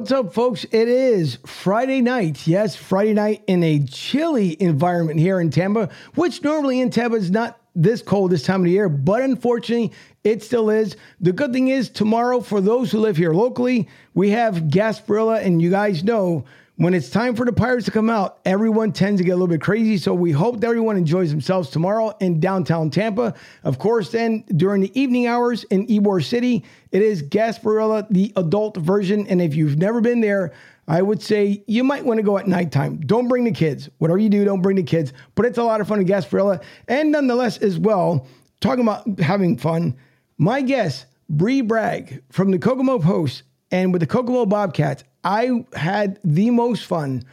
What's up, folks? It is Friday night. Yes, Friday night in a chilly environment here in Tampa, which normally in Tampa is not this cold this time of the year, but unfortunately, it still is. The good thing is, tomorrow, for those who live here locally, we have Gasparilla, and you guys know when it's time for the Pirates to come out, everyone tends to get a little bit crazy. So we hope that everyone enjoys themselves tomorrow in downtown Tampa. Of course, then during the evening hours in Ybor City, it is Gasparilla, the adult version. And if you've never been there, I would say you might want to go at nighttime. Don't bring the kids. Whatever you do, don't bring the kids. But it's a lot of fun at Gasparilla. And nonetheless, as well, talking about having fun, my guest, Bree Bragg from the Kokomo Post and with the Kokomo Bobcats, I had the most fun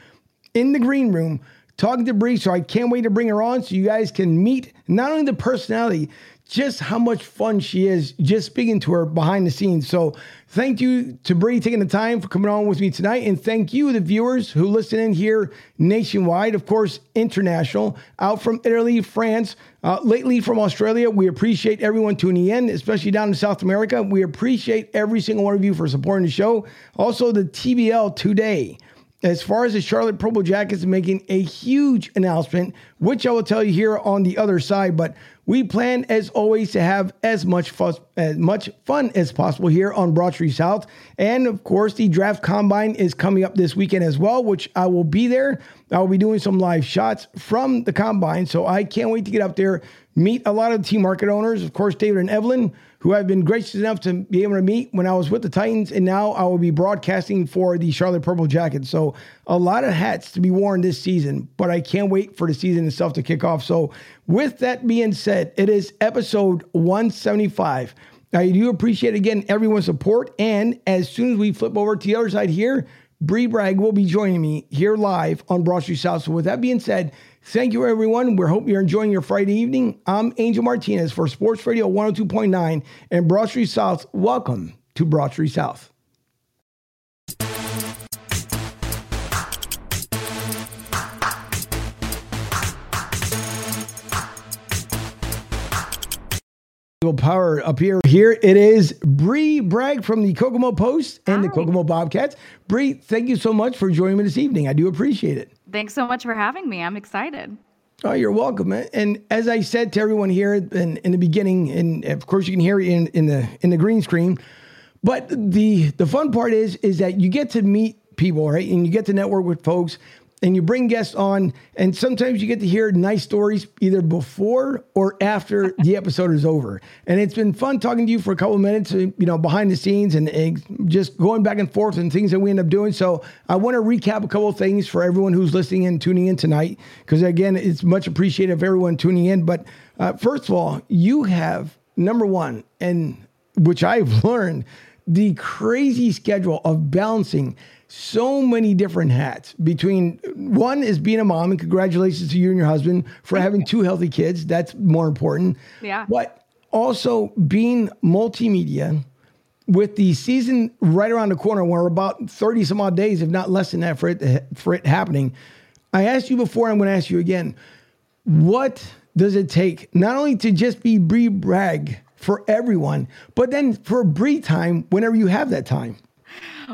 in the green room talking to Bree. So I can't wait to bring her on so you guys can meet not only the personality, just how much fun she is just speaking to her behind the scenes. So thank you to Bree taking the time for coming on with me tonight. And thank you, the viewers who listen in here nationwide, of course, international, out from Italy, France, uh, lately from Australia. We appreciate everyone tuning in, especially down in South America. We appreciate every single one of you for supporting the show. Also, the TBL today as far as the Charlotte Purple Jackets making a huge announcement, which I will tell you here on the other side. But we plan, as always, to have as much as much fun as possible here on Broad Street South. And of course, the draft combine is coming up this weekend as well, which I will be there. I will be doing some live shots from the combine, so I can't wait to get up there, meet a lot of the team market owners. Of course, David and Evelyn who I've been gracious enough to be able to meet when I was with the Titans, and now I will be broadcasting for the Charlotte Purple Jackets. So a lot of hats to be worn this season, but I can't wait for the season itself to kick off. So with that being said, it is episode 175. I do appreciate again everyone's support, and as soon as we flip over to the other side here, Bree Bragg will be joining me here live on Broad Street South. So with that being said, Thank you, everyone. We hope you're enjoying your Friday evening. I'm Angel Martinez for Sports Radio 102.9 and Broad Street South. Welcome to Broad Street South. Power up here. Here it is Bree Bragg from the Kokomo Post and Hi. the Kokomo Bobcats. Bree, thank you so much for joining me this evening. I do appreciate it. Thanks so much for having me. I'm excited. Oh, you're welcome. And as I said to everyone here in, in the beginning, and of course you can hear it in, in the in the green screen, but the the fun part is is that you get to meet people, right? And you get to network with folks and you bring guests on, and sometimes you get to hear nice stories either before or after the episode is over. And it's been fun talking to you for a couple of minutes, uh, you know, behind the scenes and, and just going back and forth and things that we end up doing. So I want to recap a couple of things for everyone who's listening and tuning in tonight, because again, it's much appreciated of everyone tuning in. But uh, first of all, you have number one, and which I've learned the crazy schedule of balancing so many different hats between one is being a mom and congratulations to you and your husband for having two healthy kids. That's more important. Yeah. But also being multimedia with the season right around the corner we're about 30 some odd days if not less than that for it for it happening. I asked you before i'm going to ask you again what does it take not only to just be Bree Bragg for everyone but then for Bree time whenever you have that time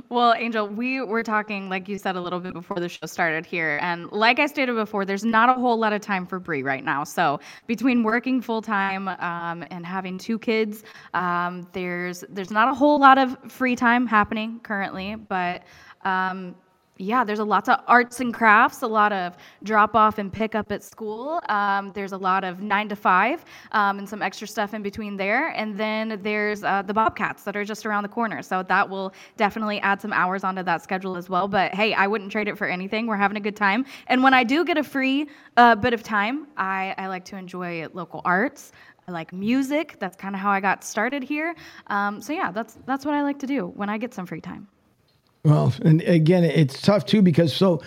well, Angel, we were talking, like you said, a little bit before the show started here. And like I stated before, there's not a whole lot of time for Bree right now. So between working full time um, and having two kids, um, there's there's not a whole lot of free time happening currently. But um, yeah, there's a lot of arts and crafts, a lot of drop off and pick up at school. Um, there's a lot of nine to five um, and some extra stuff in between there. And then there's uh, the Bobcats that are just around the corner. So that will definitely add some hours onto that schedule as well. But hey, I wouldn't trade it for anything. We're having a good time. And when I do get a free uh, bit of time, I, I like to enjoy local arts. I like music. That's kind of how I got started here. Um, so yeah, that's that's what I like to do when I get some free time. Well, and again, it's tough too because so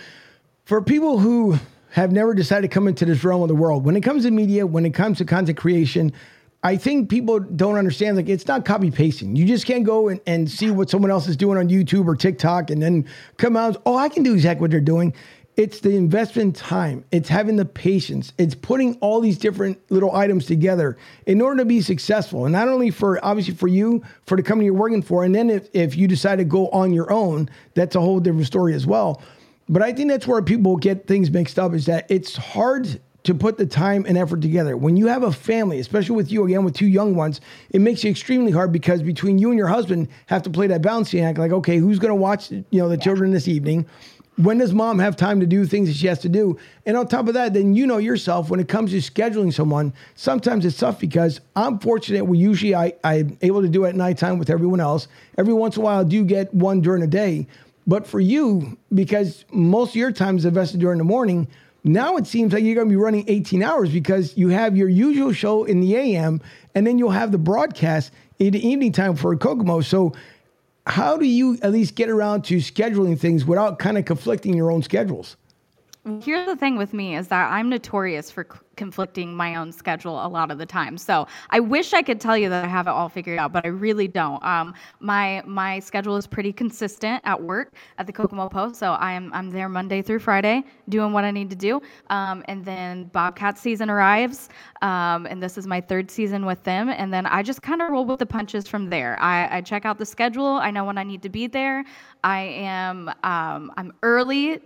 for people who have never decided to come into this realm of the world, when it comes to media, when it comes to content creation, I think people don't understand like it's not copy pasting. You just can't go and, and see what someone else is doing on YouTube or TikTok and then come out, oh, I can do exactly what they're doing. It's the investment time. It's having the patience. It's putting all these different little items together in order to be successful. And not only for obviously for you, for the company you're working for, and then if, if you decide to go on your own, that's a whole different story as well. But I think that's where people get things mixed up is that it's hard to put the time and effort together. When you have a family, especially with you again with two young ones, it makes it extremely hard because between you and your husband have to play that balancing act like okay, who's going to watch, you know, the yeah. children this evening? When does mom have time to do things that she has to do? And on top of that, then you know yourself when it comes to scheduling someone, sometimes it's tough because I'm fortunate we usually I, I'm able to do it at nighttime with everyone else. Every once in a while I do get one during the day. But for you, because most of your time is invested during the morning, now it seems like you're going to be running 18 hours because you have your usual show in the AM and then you'll have the broadcast in the evening time for Kokomo. So how do you at least get around to scheduling things without kind of conflicting your own schedules? Here's the thing with me is that I'm notorious for conflicting my own schedule a lot of the time. So I wish I could tell you that I have it all figured out, but I really don't. Um, my my schedule is pretty consistent at work at the Kokomo Post. So I'm I'm there Monday through Friday doing what I need to do. Um, and then Bobcat season arrives, um, and this is my third season with them. And then I just kind of roll with the punches from there. I, I check out the schedule. I know when I need to be there. I am um, I'm early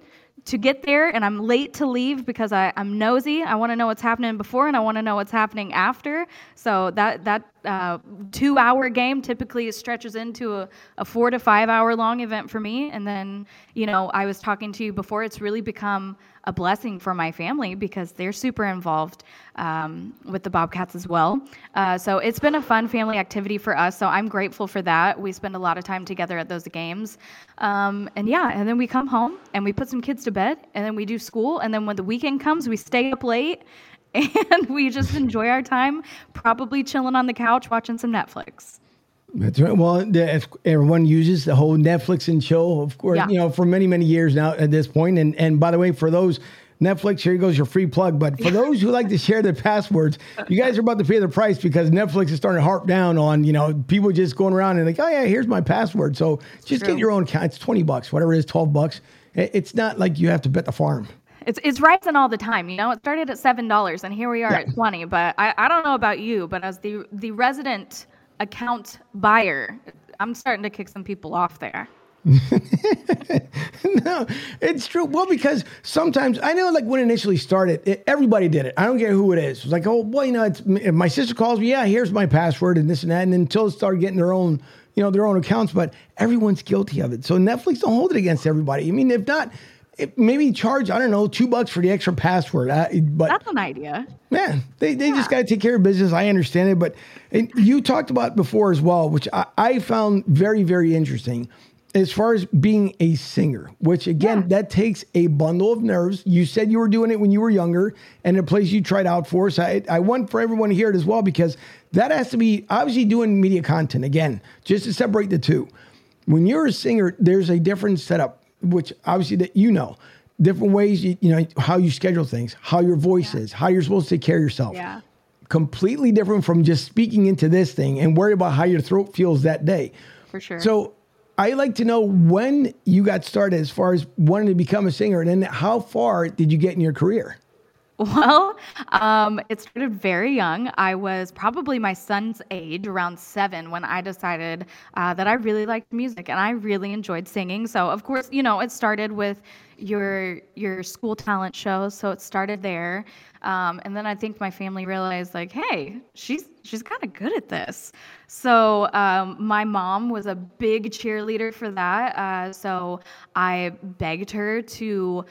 to get there and I'm late to leave because I, I'm nosy. I want to know what's happening before and I want to know what's happening after. So that that uh, two hour game typically stretches into a, a, four to five hour long event for me. And then, you know, I was talking to you before, it's really become a blessing for my family because they're super involved um, with the Bobcats as well. Uh, so it's been a fun family activity for us. So I'm grateful for that. We spend a lot of time together at those games. Um, and yeah, and then we come home and we put some kids to bed and then we do school. And then when the weekend comes, we stay up late and we just enjoy our time, probably chilling on the couch watching some Netflix. That's right. Well, the, everyone uses the whole Netflix and chill, of course, yeah. you know, for many, many years now at this point. And and by the way, for those Netflix, here goes your free plug. But for those who like to share their passwords, you guys are about to pay the price because Netflix is starting to harp down on, you know, people just going around and like, oh yeah, here's my password. So just True. get your own account. It's 20 bucks, whatever it is, 12 bucks. It's not like you have to bet the farm. It's it's rising all the time. You know, it started at seven dollars, and here we are yeah. at twenty. But I, I don't know about you, but as the the resident account buyer, I'm starting to kick some people off there. no, it's true. Well, because sometimes I know, like when it initially started, it, everybody did it. I don't care who it is. It's like, oh, boy, you know, it's my sister calls me. Yeah, here's my password and this and that. And until it started getting their own, you know, their own accounts. But everyone's guilty of it. So Netflix don't hold it against everybody. I mean, if not, maybe charge I don't know two bucks for the extra password. Uh, but that's an idea. Man, they, they yeah. just got to take care of business. I understand it, but you talked about before as well, which I, I, found very very interesting. As far as being a singer, which again, yeah. that takes a bundle of nerves. You said you were doing it when you were younger and a place you tried out for. So I, I want for everyone to hear it as well because that has to be obviously doing media content again, just to separate the two. When you're a singer, there's a different setup which obviously that you know different ways you, you know how you schedule things how your voice yeah. is how you're supposed to take care of yourself. Yeah. Completely different from just speaking into this thing and worry about how your throat feels that day. For sure. So i like to know when you got started as far as wanting to become a singer and then how far did you get in your career well, um, it started very young. I was probably my son's age, around seven, when I decided uh, that I really liked music and I really enjoyed singing. So, of course, you know, it started with your your school talent shows. So it started there, um, and then I think my family realized, like, hey, she's she's kind of good at this. So um, my mom was a big cheerleader for that. Uh, so I begged her to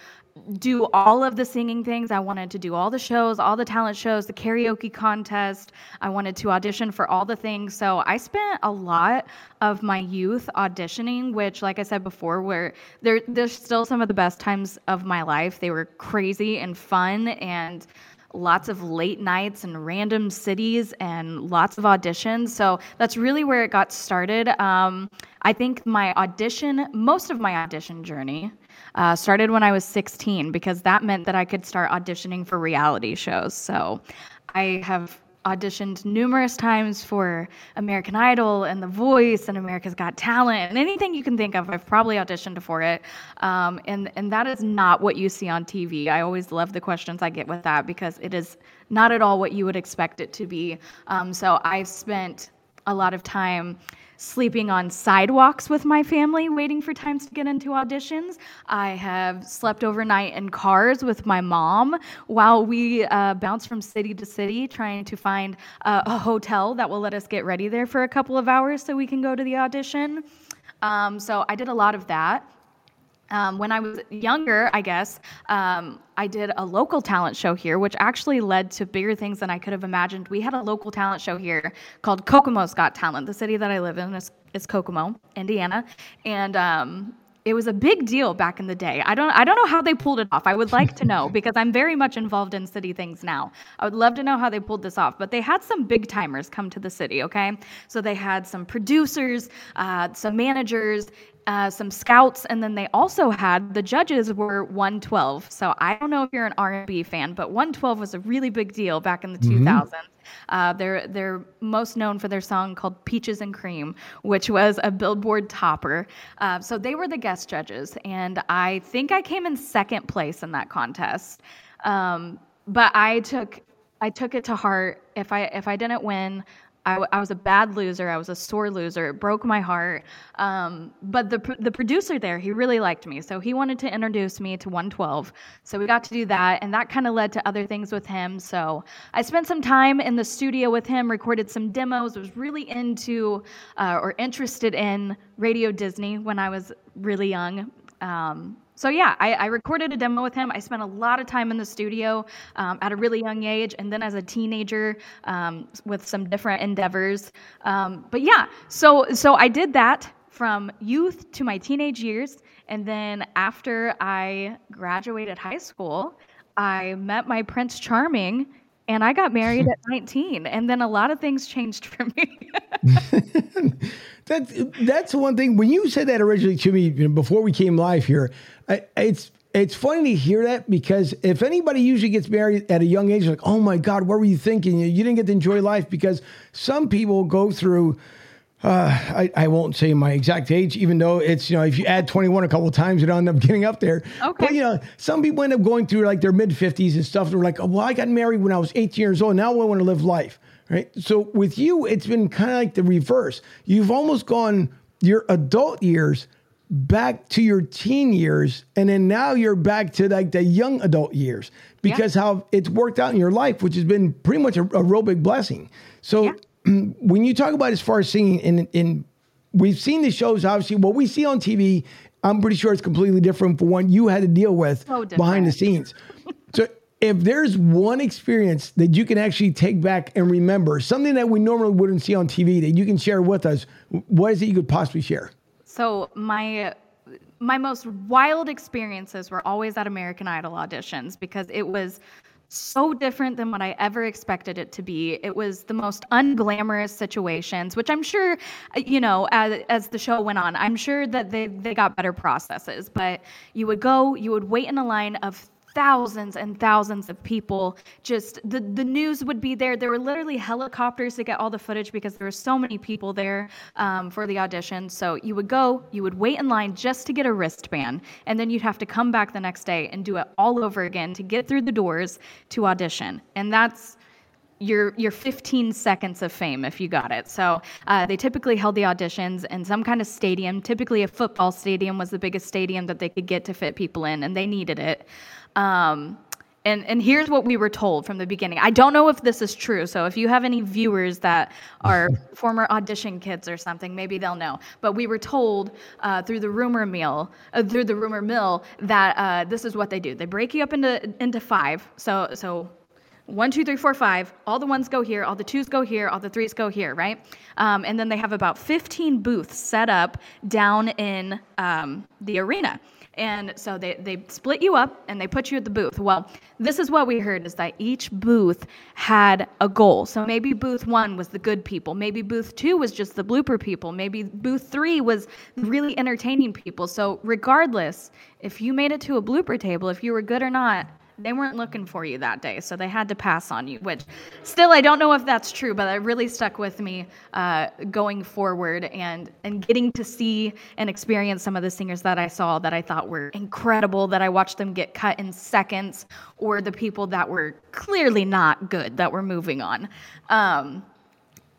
do all of the singing things. I wanted to do all the shows, all the talent shows, the karaoke contest. I wanted to audition for all the things. So I spent a lot of my youth auditioning, which, like I said before, were they're, they're still some of the best times of my life. They were crazy and fun and lots of late nights and random cities and lots of auditions. So that's really where it got started. Um, I think my audition, most of my audition journey, uh, started when I was 16 because that meant that I could start auditioning for reality shows. So I have auditioned numerous times for American Idol and The Voice and America's Got Talent and anything you can think of. I've probably auditioned for it, um, and and that is not what you see on TV. I always love the questions I get with that because it is not at all what you would expect it to be. Um, so I've spent a lot of time sleeping on sidewalks with my family, waiting for times to get into auditions. I have slept overnight in cars with my mom while we uh, bounce from city to city trying to find uh, a hotel that will let us get ready there for a couple of hours so we can go to the audition. Um, so I did a lot of that. Um, when I was younger, I guess, um, I did a local talent show here, which actually led to bigger things than I could have imagined. We had a local talent show here called Kokomo's Got Talent. The city that I live in is, is Kokomo, Indiana. And um, it was a big deal back in the day. I don't I don't know how they pulled it off. I would like to know because I'm very much involved in city things now. I would love to know how they pulled this off. But they had some big timers come to the city. Okay, so they had some producers, uh, some managers, uh, some scouts, and then they also had the judges were 112. So I don't know if you're an R&B fan, but 112 was a really big deal back in the mm-hmm. 2000s. Uh, they're they're most known for their song called "Peaches and Cream," which was a Billboard topper. Uh, so they were the guest judges, and I think I came in second place in that contest. Um, but I took I took it to heart. If I if I didn't win, I, I, was a bad loser. I was a sore loser. It broke my heart. Um, but the the producer there, he really liked me, so he wanted to introduce me to 112. So we got to do that, and that kind of led to other things with him. So I spent some time in the studio with him, recorded some demos. Was really into uh, or interested in Radio Disney when I was really young. Um, so yeah, I, I, recorded a demo with him. I spent a lot of time in the studio um, at a really young age, and then as a teenager um, with some different endeavors. Um, but yeah, so so I did that from youth to my teenage years, and then after I graduated high school, I met my Prince Charming. And I got married at 19, and then a lot of things changed for me. that's that's one thing. When you said that originally to me you know, before we came live here, I, it's it's funny to hear that because if anybody usually gets married at a young age, like, oh my God, what were you thinking? You, you didn't get to enjoy life because some people go through. Uh, I, I won't say my exact age, even though it's, you know, if you add 21 a couple of times, it'll end up getting up there. Okay. But, you know, some people end up going through like their mid 50s and stuff. They're like, oh, well, I got married when I was 18 years old. Now I want to live life. Right. So with you, it's been kind of like the reverse. You've almost gone your adult years back to your teen years and then now you're back to like the young adult years because yeah. how it's worked out in your life which has been pretty much a, a real big blessing so yeah. when you talk about as far as singing and, and we've seen the shows obviously. What we see on tv i'm pretty sure it's completely different from what you had to deal with oh, so behind the scenes. So if there's one experience that you can actually take back and remember something that we normally wouldn't see on tv that you can share with us what is it you could possibly share? So my my most wild experiences were always at American Idol auditions because it was so different than what I ever expected it to be. It was the most unglamorous situations, which I'm sure, uh, you know, as, as the show went on, I'm sure that they, they got better processes. But you would go, you would wait in a line of thousands and thousands of people just the the news would be there. There were literally helicopters to get all the footage because there were so many people there um, for the audition. So you would go you would wait in line just to get a wristband and then you'd have to come back the next day and do it all over again to get through the doors to audition. And that's your your 15 seconds of fame if you got it. So uh, they typically held the auditions in some kind of stadium. Typically, a football stadium was the biggest stadium that they could get to fit people in, and they needed it. Um, and, and here's what we were told from the beginning. I don't know if this is true. So if you have any viewers that are former audition kids or something, maybe they'll know. But we were told uh, through the rumor mill, uh, through the rumor mill, that uh, this is what they do. They break you up into into five. So so one, two, three, four, five. All the ones go here, all the twos go here, all the threes go here, right? Um, and then they have about 15 booths set up down in um, the arena. And so they, they split you up and they put you at the booth. Well, this is what we heard is that each booth had a goal. So maybe booth one was the good people. Maybe booth two was just the blooper people. Maybe booth three was really entertaining people. So regardless, if you made it to a blooper table, if you were good or not, they weren't looking for you that day, so they had to pass on you. Which, still, I don't know if that's true, but it really stuck with me uh, going forward and and getting to see and experience some of the singers that I saw that I thought were incredible. That I watched them get cut in seconds, or the people that were clearly not good that were moving on. Um,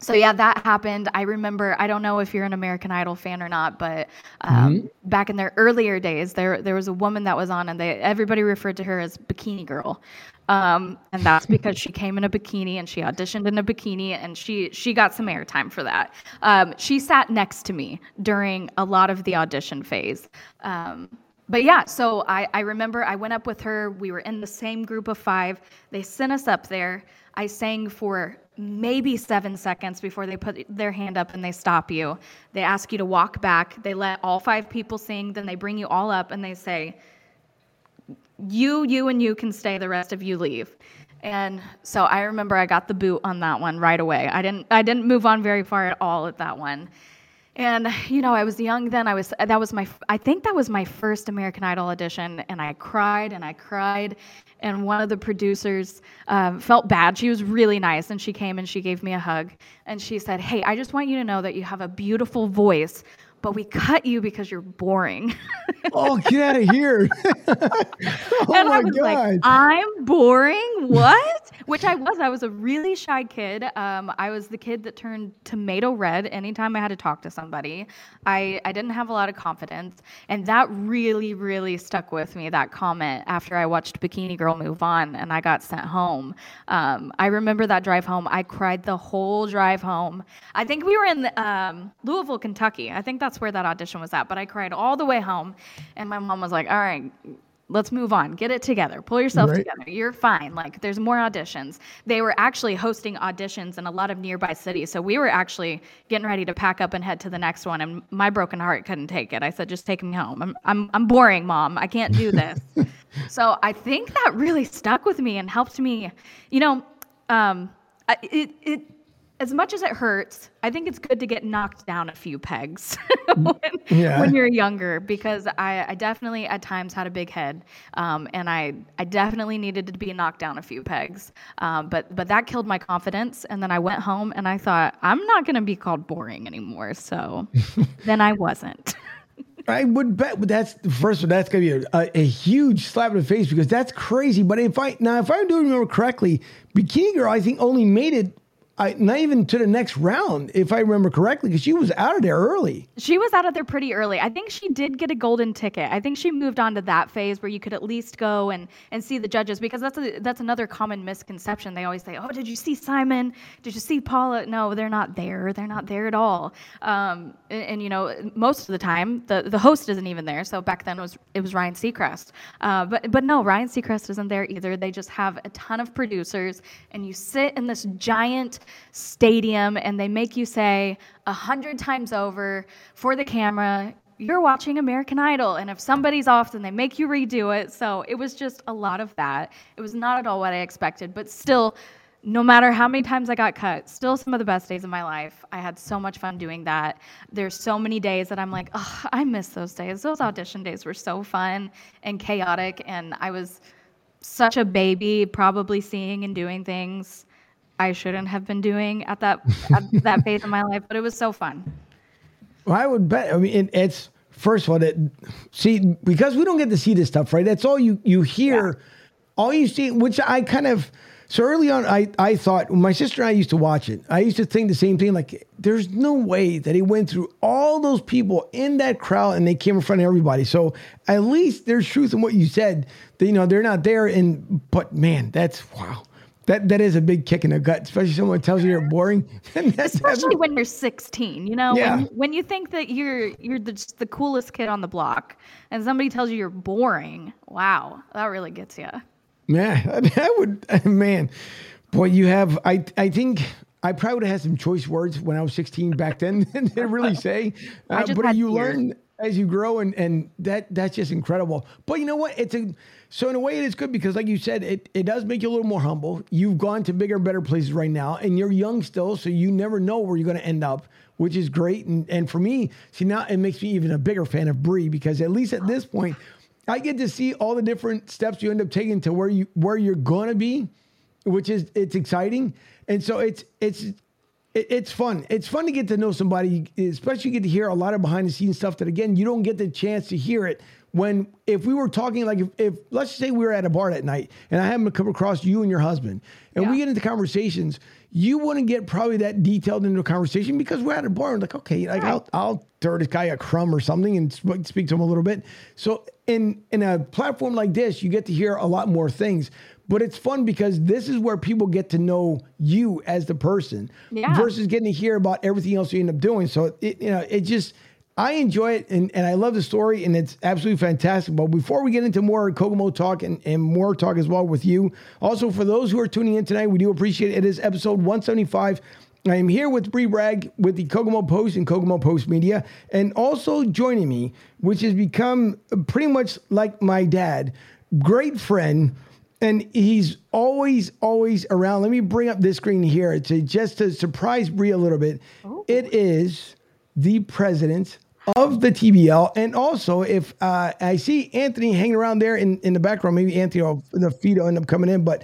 so yeah, that happened. I remember. I don't know if you're an American Idol fan or not, but um, mm-hmm. back in their earlier days, there there was a woman that was on, and they everybody referred to her as Bikini Girl, um, and that's because she came in a bikini and she auditioned in a bikini, and she she got some airtime for that. Um, she sat next to me during a lot of the audition phase. Um, but yeah, so I, I remember I went up with her. We were in the same group of five. They sent us up there. I sang for maybe seven seconds before they put their hand up and they stop you. They ask you to walk back. They let all five people sing. Then they bring you all up and they say, You, you, and you can stay. The rest of you leave. And so I remember I got the boot on that one right away. I didn't I didn't move on very far at all at that one. And you know, I was young then. I was that was my I think that was my first American Idol audition, and I cried and I cried. And one of the producers um, felt bad. She was really nice, and she came and she gave me a hug, and she said, "Hey, I just want you to know that you have a beautiful voice, but we cut you because you're boring." oh, get out of here! oh and I was God. like, "I'm boring? What?" which I was. I was a really shy kid. Um, I was the kid that turned tomato red anytime I had to talk to somebody. I, I didn't have a lot of confidence. And that really, really stuck with me, that comment, after I watched Bikini Girl move on and I got sent home. Um, I remember that drive home. I cried the whole drive home. I think we were in um, Louisville, Kentucky. I think that's where that audition was at. But I cried all the way home. And my mom was like, all right, let's move on. Get it together. Pull yourself right. together. You're fine. Like there's more auditions. They were actually hosting auditions in a lot of nearby cities. So we were actually getting ready to pack up and head to the next one and my broken heart couldn't take it. I said just take me home. I'm I'm I'm boring, mom. I can't do this. so I think that really stuck with me and helped me, you know, um it it as much as it hurts, I think it's good to get knocked down a few pegs when, yeah. when, you're younger because I, I, definitely at times had a big head um, and I, I definitely needed to be knocked down a few pegs. Um, but, but that killed my confidence. And then I went home and I thought, I'm not going to be called boring anymore. So then I wasn't. I would bet that's first. That's gonna be a, a, a, huge slap in the face because that's crazy. But if I now, if I do remember correctly, Bikini Girl, I think only made it I, not even to the next round, if I remember correctly, because she was out of there early. She was out of there pretty early. I think she did get a golden ticket. I think she moved on to that phase where you could at least go and, and see the judges because that's a, that's another common misconception. They always say, "Oh, did you see Simon? Did you see Paula?" No, they're not there. They're not there at all. Um, and, and, you know, most of the time, the, the host isn't even there. So back then it was it was Ryan Seacrest. Uh, but but no, Ryan Seacrest isn't there either. They just have a ton of producers, and you sit in this giant stadium and they make you say a hundred times over for the camera, you're watching American Idol. And if somebody's off, then they make you redo it. So it was just a lot of that. It was not at all what I expected, but still, no matter how many times I got cut, still some of the best days of my life. I had so much fun doing that. There's so many days that I'm like, oh, I miss those days. Those audition days were so fun and chaotic. And I was such a baby, probably seeing and doing things I shouldn't have been doing at that at that phase of my life, but it was so fun. Well, I would bet. I mean, it, it's first of all, it, see, because we don't get to see this stuff, right? That's all you you hear, yeah. all you see, which I kind of. So early on, I, I thought my sister and I used to watch it. I used to think the same thing. Like, there's no way that he went through all those people in that crowd and they came in front of everybody. So at least there's truth in what you said. That, you know, they're not there. And but man, that's wow. That that is a big kick in the gut, especially someone tells you you're boring. especially when you're 16, you know, yeah. when, when you think that you're you're the, the coolest kid on the block, and somebody tells you you're boring. Wow, that really gets you. Yeah, that would man, boy, you have. I I think I probably would have had some choice words when I was 16 back then. to really say, uh, but you learn as you grow, and and that that's just incredible. But you know what? It's a so in a way, it is good because, like you said, it, it does make you a little more humble. You've gone to bigger, better places right now, and you're young still, so you never know where you're going to end up, which is great. And and for me, see now it makes me even a bigger fan of Bree because at least at this point, I get to see all the different steps you end up taking to where you where you're gonna be, which is it's exciting. And so it's it's it's fun. It's fun to get to know somebody, especially get to hear a lot of behind the scenes stuff that again you don't get the chance to hear it when if we were talking like if, if let's say we were at a bar that night and I happen to come across you and your husband and yeah. we get into conversations, you wouldn't get probably that detailed into a conversation because we're at a bar and like okay, like right. I'll I'll throw this guy a crumb or something and speak to him a little bit. So in in a platform like this, you get to hear a lot more things. But it's fun because this is where people get to know you as the person yeah. versus getting to hear about everything else you end up doing. So it you know it just I enjoy it and, and I love the story and it's absolutely fantastic. But before we get into more Kokomo talk and, and more talk as well with you, also for those who are tuning in tonight, we do appreciate it. It is episode 175. I am here with Bree Bragg with the Kokomo Post and Kokomo Post Media, and also joining me, which has become pretty much like my dad, great friend, and he's always, always around. Let me bring up this screen here to just to surprise Bree a little bit. Ooh. It is the president of the TBL. And also, if uh, I see Anthony hanging around there in, in the background, maybe Anthony or the feed will end up coming in. But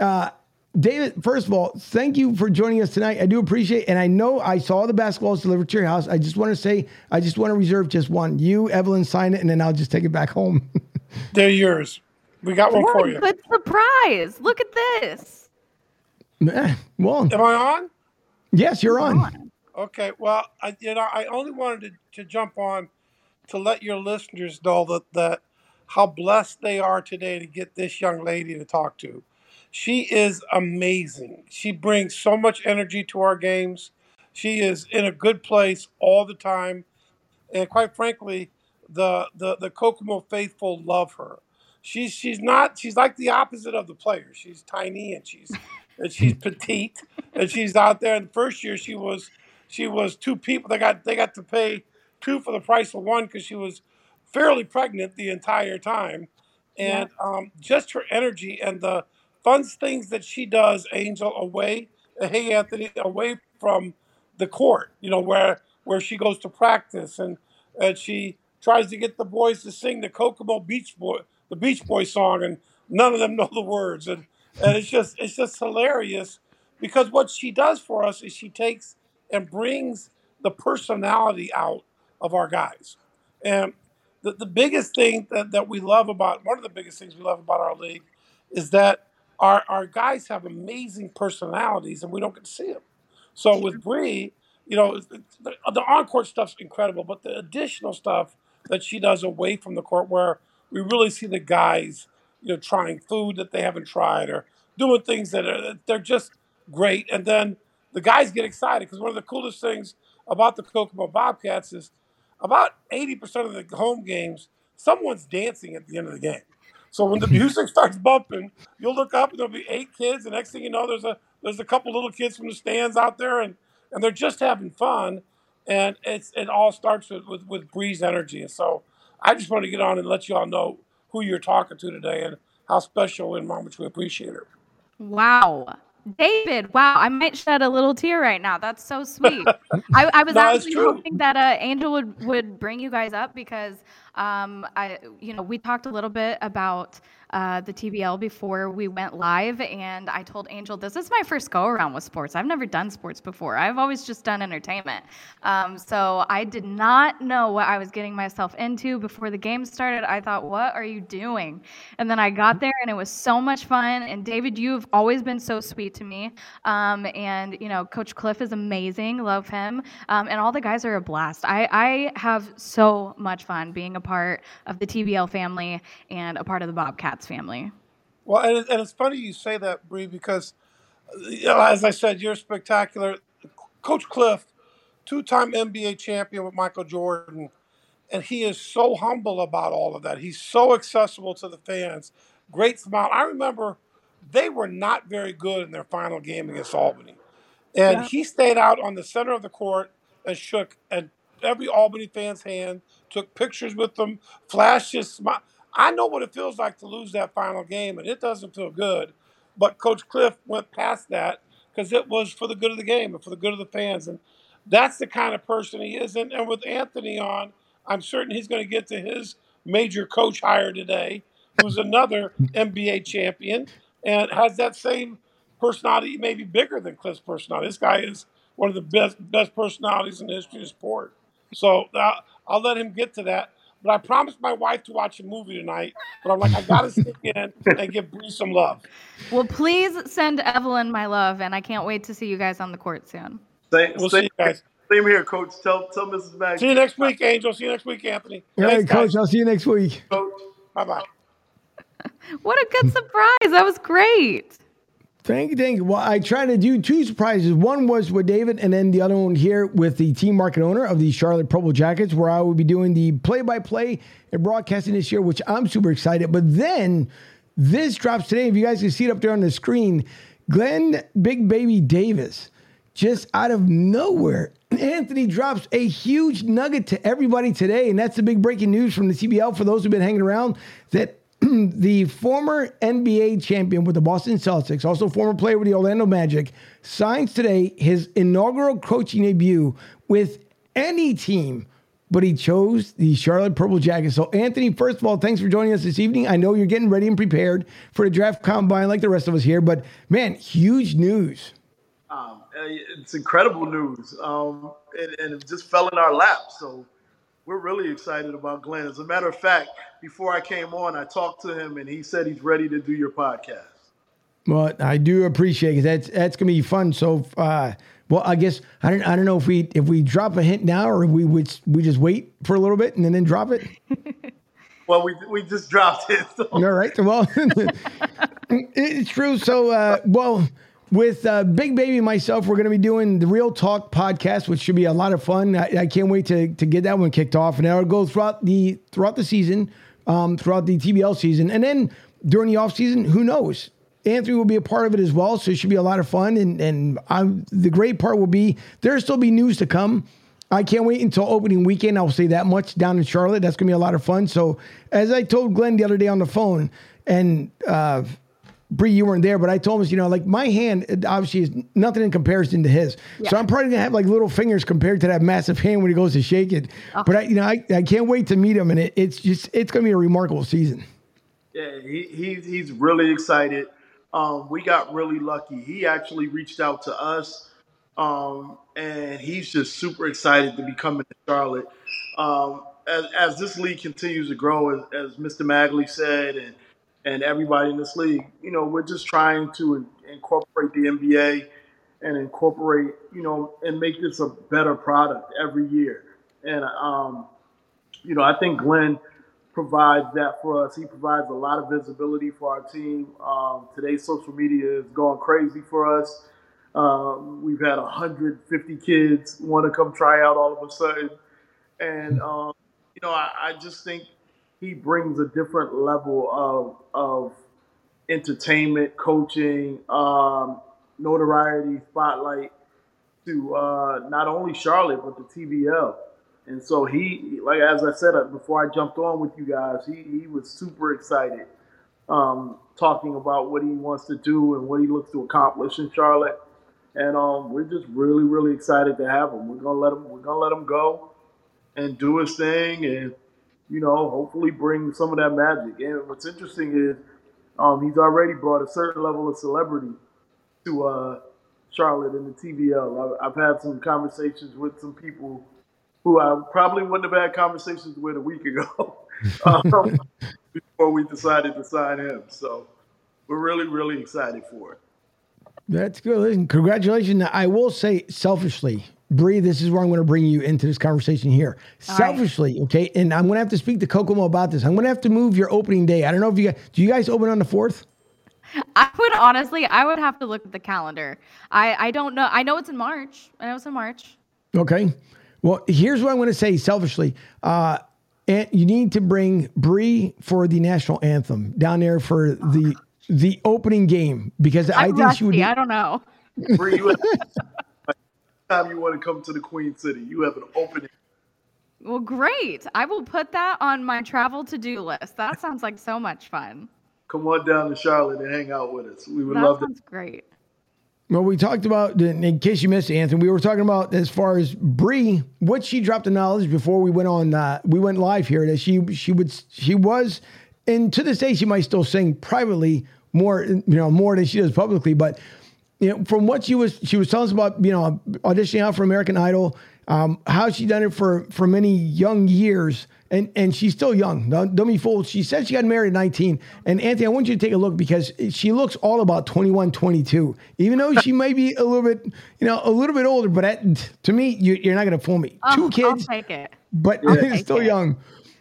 uh, David, first of all, thank you for joining us tonight. I do appreciate it. And I know I saw the basketballs delivered to your house. I just want to say, I just want to reserve just one. You, Evelyn, sign it, and then I'll just take it back home. They're yours. We got one what for you. Good surprise. Look at this. Eh, well, am I on? Yes, you're on. on. Okay, well, I, you know, I only wanted to, to jump on to let your listeners know that, that how blessed they are today to get this young lady to talk to. She is amazing. She brings so much energy to our games. She is in a good place all the time, and quite frankly, the the the Kokomo faithful love her. She's she's not she's like the opposite of the player. She's tiny and she's and she's petite and she's out there. In the first year, she was she was two people. They got they got to pay two for the price of one because she was fairly pregnant the entire time, and yeah. um, just her energy and the fun things that she does, Angel, away. Hey, Anthony, away from the court. You know where where she goes to practice and and she tries to get the boys to sing the Kokomo Beach Boy the Beach Boy song, and none of them know the words, and and it's just it's just hilarious because what she does for us is she takes and brings the personality out of our guys. And the, the biggest thing that, that we love about one of the biggest things we love about our league is that our, our guys have amazing personalities and we don't get to see them. So with Bree, you know, the, the on court stuff's incredible, but the additional stuff that she does away from the court where we really see the guys, you know, trying food that they haven't tried or doing things that are, they're just great. And then the guys get excited because one of the coolest things about the Kokomo Bobcats is about 80% of the home games, someone's dancing at the end of the game. So when the music starts bumping, you'll look up and there'll be eight kids, and next thing you know, there's a there's a couple little kids from the stands out there, and and they're just having fun, and it's it all starts with with, with Bree's energy. And so I just want to get on and let you all know who you're talking to today and how special and how much we appreciate her. Wow. David, wow, I might shed a little tear right now. That's so sweet. I, I was no, actually hoping that uh, Angel would, would bring you guys up because um, I, you know, we talked a little bit about uh, the TBL before we went live, and I told Angel, "This is my first go around with sports. I've never done sports before. I've always just done entertainment. Um, so I did not know what I was getting myself into before the game started. I thought, "What are you doing?" And then I got there, and it was so much fun. And David, you've always been so sweet to me. Um, and you know, Coach Cliff is amazing. Love him. Um, and all the guys are a blast. I, I have so much fun being a part of the TBL family and a part of the Bobcats family. Well, and, and it's funny you say that, Bree, because as I said, you're spectacular. Coach Cliff, two-time NBA champion with Michael Jordan, and he is so humble about all of that. He's so accessible to the fans. Great smile. I remember they were not very good in their final game against Albany. And yeah. he stayed out on the center of the court and shook and every Albany fan's hand, took pictures with them, flashed his smile. I know what it feels like to lose that final game, and it doesn't feel good. But Coach Cliff went past that because it was for the good of the game and for the good of the fans. And that's the kind of person he is. And, and with Anthony on, I'm certain he's going to get to his major coach hire today, who's another NBA champion and has that same personality, maybe bigger than Cliff's personality. This guy is one of the best best personalities in the history of sport. So uh, I'll let him get to that. But I promised my wife to watch a movie tonight. But I'm like, I gotta stick in and give Bree some love. Well, please send Evelyn my love, and I can't wait to see you guys on the court soon. Same, We'll same, see you guys. same here, Coach. Tell tell Mrs. Mag. See you next week, Angel. See you next week, Anthony. All right, Thanks, Coach. guys. I'll see you next week. Coach. Bye bye. What a good surprise! That was great. Thank you, thank you. Well, I tried to do two surprises. One was with David, and then the other one here with the team market owner of the Charlotte Purple Jackets, where I will be doing the play-by-play and broadcasting this year, which I'm super excited. But then this drops today. If you guys can see it up there on the screen, Glenn Big Baby Davis, just out of nowhere, Anthony drops a huge nugget to everybody today, and that's the big breaking news from the TBL for those who've been hanging around that the former NBA champion with the Boston Celtics, also former player with the Orlando Magic, signs today his inaugural coaching debut with any team, but he chose the Charlotte Purple Jackets. So, Anthony, first of all, thanks for joining us this evening. I know you're getting ready and prepared for the draft combine like the rest of us here, but man, huge news. Um, it's incredible news, um, and, and it just fell in our lap. So we're really excited about Glenn. As a matter of fact, before I came on, I talked to him, and he said he's ready to do your podcast. Well, I do appreciate it. That's that's gonna be fun. So, uh, well, I guess I don't I don't know if we if we drop a hint now or if we would we just wait for a little bit and then, then drop it. Well, we we just dropped it. So. All right. Well, it's true. So, uh, well, with uh, Big Baby myself, we're going to be doing the Real Talk podcast, which should be a lot of fun. I, I can't wait to to get that one kicked off, and that'll go throughout the throughout the season, um, throughout the TBL season, and then during the off season, who knows? Anthony will be a part of it as well, so it should be a lot of fun. And and I'm, the great part will be there'll still be news to come. I can't wait until opening weekend. I'll say that much down in Charlotte. That's gonna be a lot of fun. So as I told Glenn the other day on the phone, and uh, Bree, you weren't there, but I told him, you know, like my hand obviously is nothing in comparison to his. So I'm probably gonna have like little fingers compared to that massive hand when he goes to shake it. But I, you know, I, I can't wait to meet him, and it, it's just it's gonna be a remarkable season. Yeah, he, he he's really excited. Um, we got really lucky. He actually reached out to us, um, and he's just super excited to be coming to Charlotte. Um, as, as this league continues to grow, as, as Mr. Magee said, and and everybody in this league, you know, we're just trying to in- incorporate the NBA and incorporate, you know, and make this a better product every year. And um, you know, I think Glenn provides that for us. He provides a lot of visibility for our team. Um, today's social media is going crazy for us. Um, we've had 150 kids want to come try out all of a sudden, and um, you know, I, I just think he brings a different level of of entertainment, coaching, um, notoriety, spotlight to uh, not only Charlotte but the TBL. And so he, like as I said uh, before I jumped on with you guys, he, he was super excited, um, talking about what he wants to do and what he looks to accomplish in Charlotte. And um, we're just really, really excited to have him. We're gonna let him. We're gonna let him go and do his thing, and you know, hopefully bring some of that magic. And what's interesting is um, he's already brought a certain level of celebrity to uh, Charlotte in the TBL. I've, I've had some conversations with some people who I probably wouldn't have had conversations with a week ago um, before we decided to sign him. So we're really, really excited for it. That's good. Listen, congratulations. Now, I will say selfishly, Bree, this is where I'm going to bring you into this conversation here. All right. selfishly, okay, and I'm going to have to speak to Kokomo about this. I'm going to have to move your opening day. I don't know if you guys, do you guys open on the 4th? I would honestly, I would have to look at the calendar. I, I don't know. I know it's in March. I know it's in March. Okay. Well, here's what I'm going to say selfishly. Uh, and you need to bring Bree for the national anthem down there for the the opening game because I I'm think she would. rusty. Be, I don't know. Bree, you have, time you want to come to the Queen City, you have an opening. Well, great. I will put that on my travel to do list. That sounds like so much fun. Come on down to Charlotte and hang out with us. We would That love to. sounds great. Well, we talked about, in case you missed it, Anthony, we were talking about as far as Bree, what she dropped the knowledge before we went on, uh, we went live here that she she would she was, and to this day she might still sing privately more, you know, more than she does publicly. But you know, from what she was she was telling us about, you know, auditioning out for American Idol, um, how she done it for for many young years and and she's still young. Don't, don't, be fooled. She said she got married at 19. And Anthony, I want you to take a look because she looks all about 21, 22. Even though she may be a little bit, you know, a little bit older, but at, to me, you, are not going to fool me. Two kids, I'll take it. but yeah. still it. young.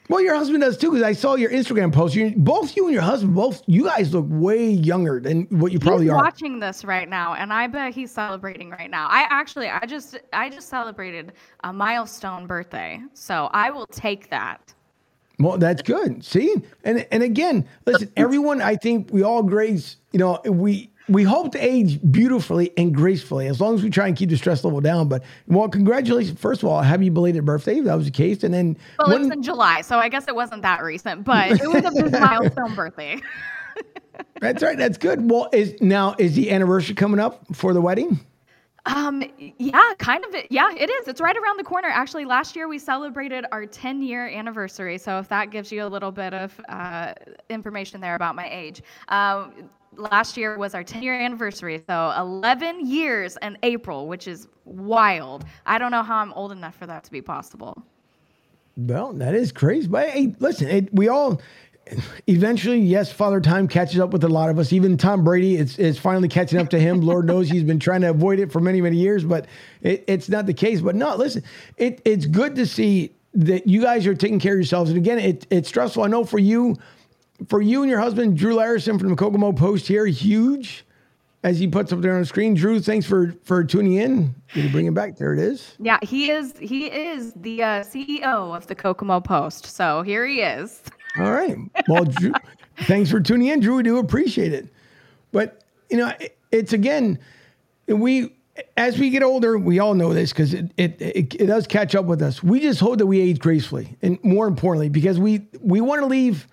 Well, your husband does too, because I saw your Instagram post. You, both you and your husband, both you guys look way younger than what you probably he's are. Watching this right now, and I bet he's celebrating right now. I actually, I just, I just celebrated a milestone birthday, so I will take that. Well, that's good. See, and and again, listen, everyone. I think we all grace. You know, we we hope to age beautifully and gracefully as long as we try and keep the stress level down. But well, congratulations! First of all, happy belated birthday. That was the case, and then well, when, it was in July, so I guess it wasn't that recent, but it was a big milestone birthday. that's right. That's good. Well, is now is the anniversary coming up for the wedding? Um, yeah, kind of. Yeah, it is. It's right around the corner. Actually, last year we celebrated our 10 year anniversary. So if that gives you a little bit of uh, information there about my age. Um, last year was our 10 year anniversary. So 11 years in April, which is wild. I don't know how I'm old enough for that to be possible. Well, that is crazy. But hey, listen, it, we all, eventually, yes, Father Time catches up with a lot of us. Even Tom Brady is, is finally catching up to him. Lord knows he's been trying to avoid it for many, many years, but it, it's not the case. But no, listen, it, it's good to see that you guys are taking care of yourselves. And again, it, it's stressful. I know for you, for you and your husband, Drew Larison from the Kokomo Post here, huge as he puts up there on the screen. Drew, thanks for for tuning in. Did you bring him back? There it is. Yeah, he is. He is the uh, CEO of the Kokomo Post. So here he is. All right. Well, Drew, thanks for tuning in, Drew. We do appreciate it. But you know, it, it's again, we as we get older, we all know this because it, it, it it does catch up with us. We just hope that we age gracefully, and more importantly, because we we want to leave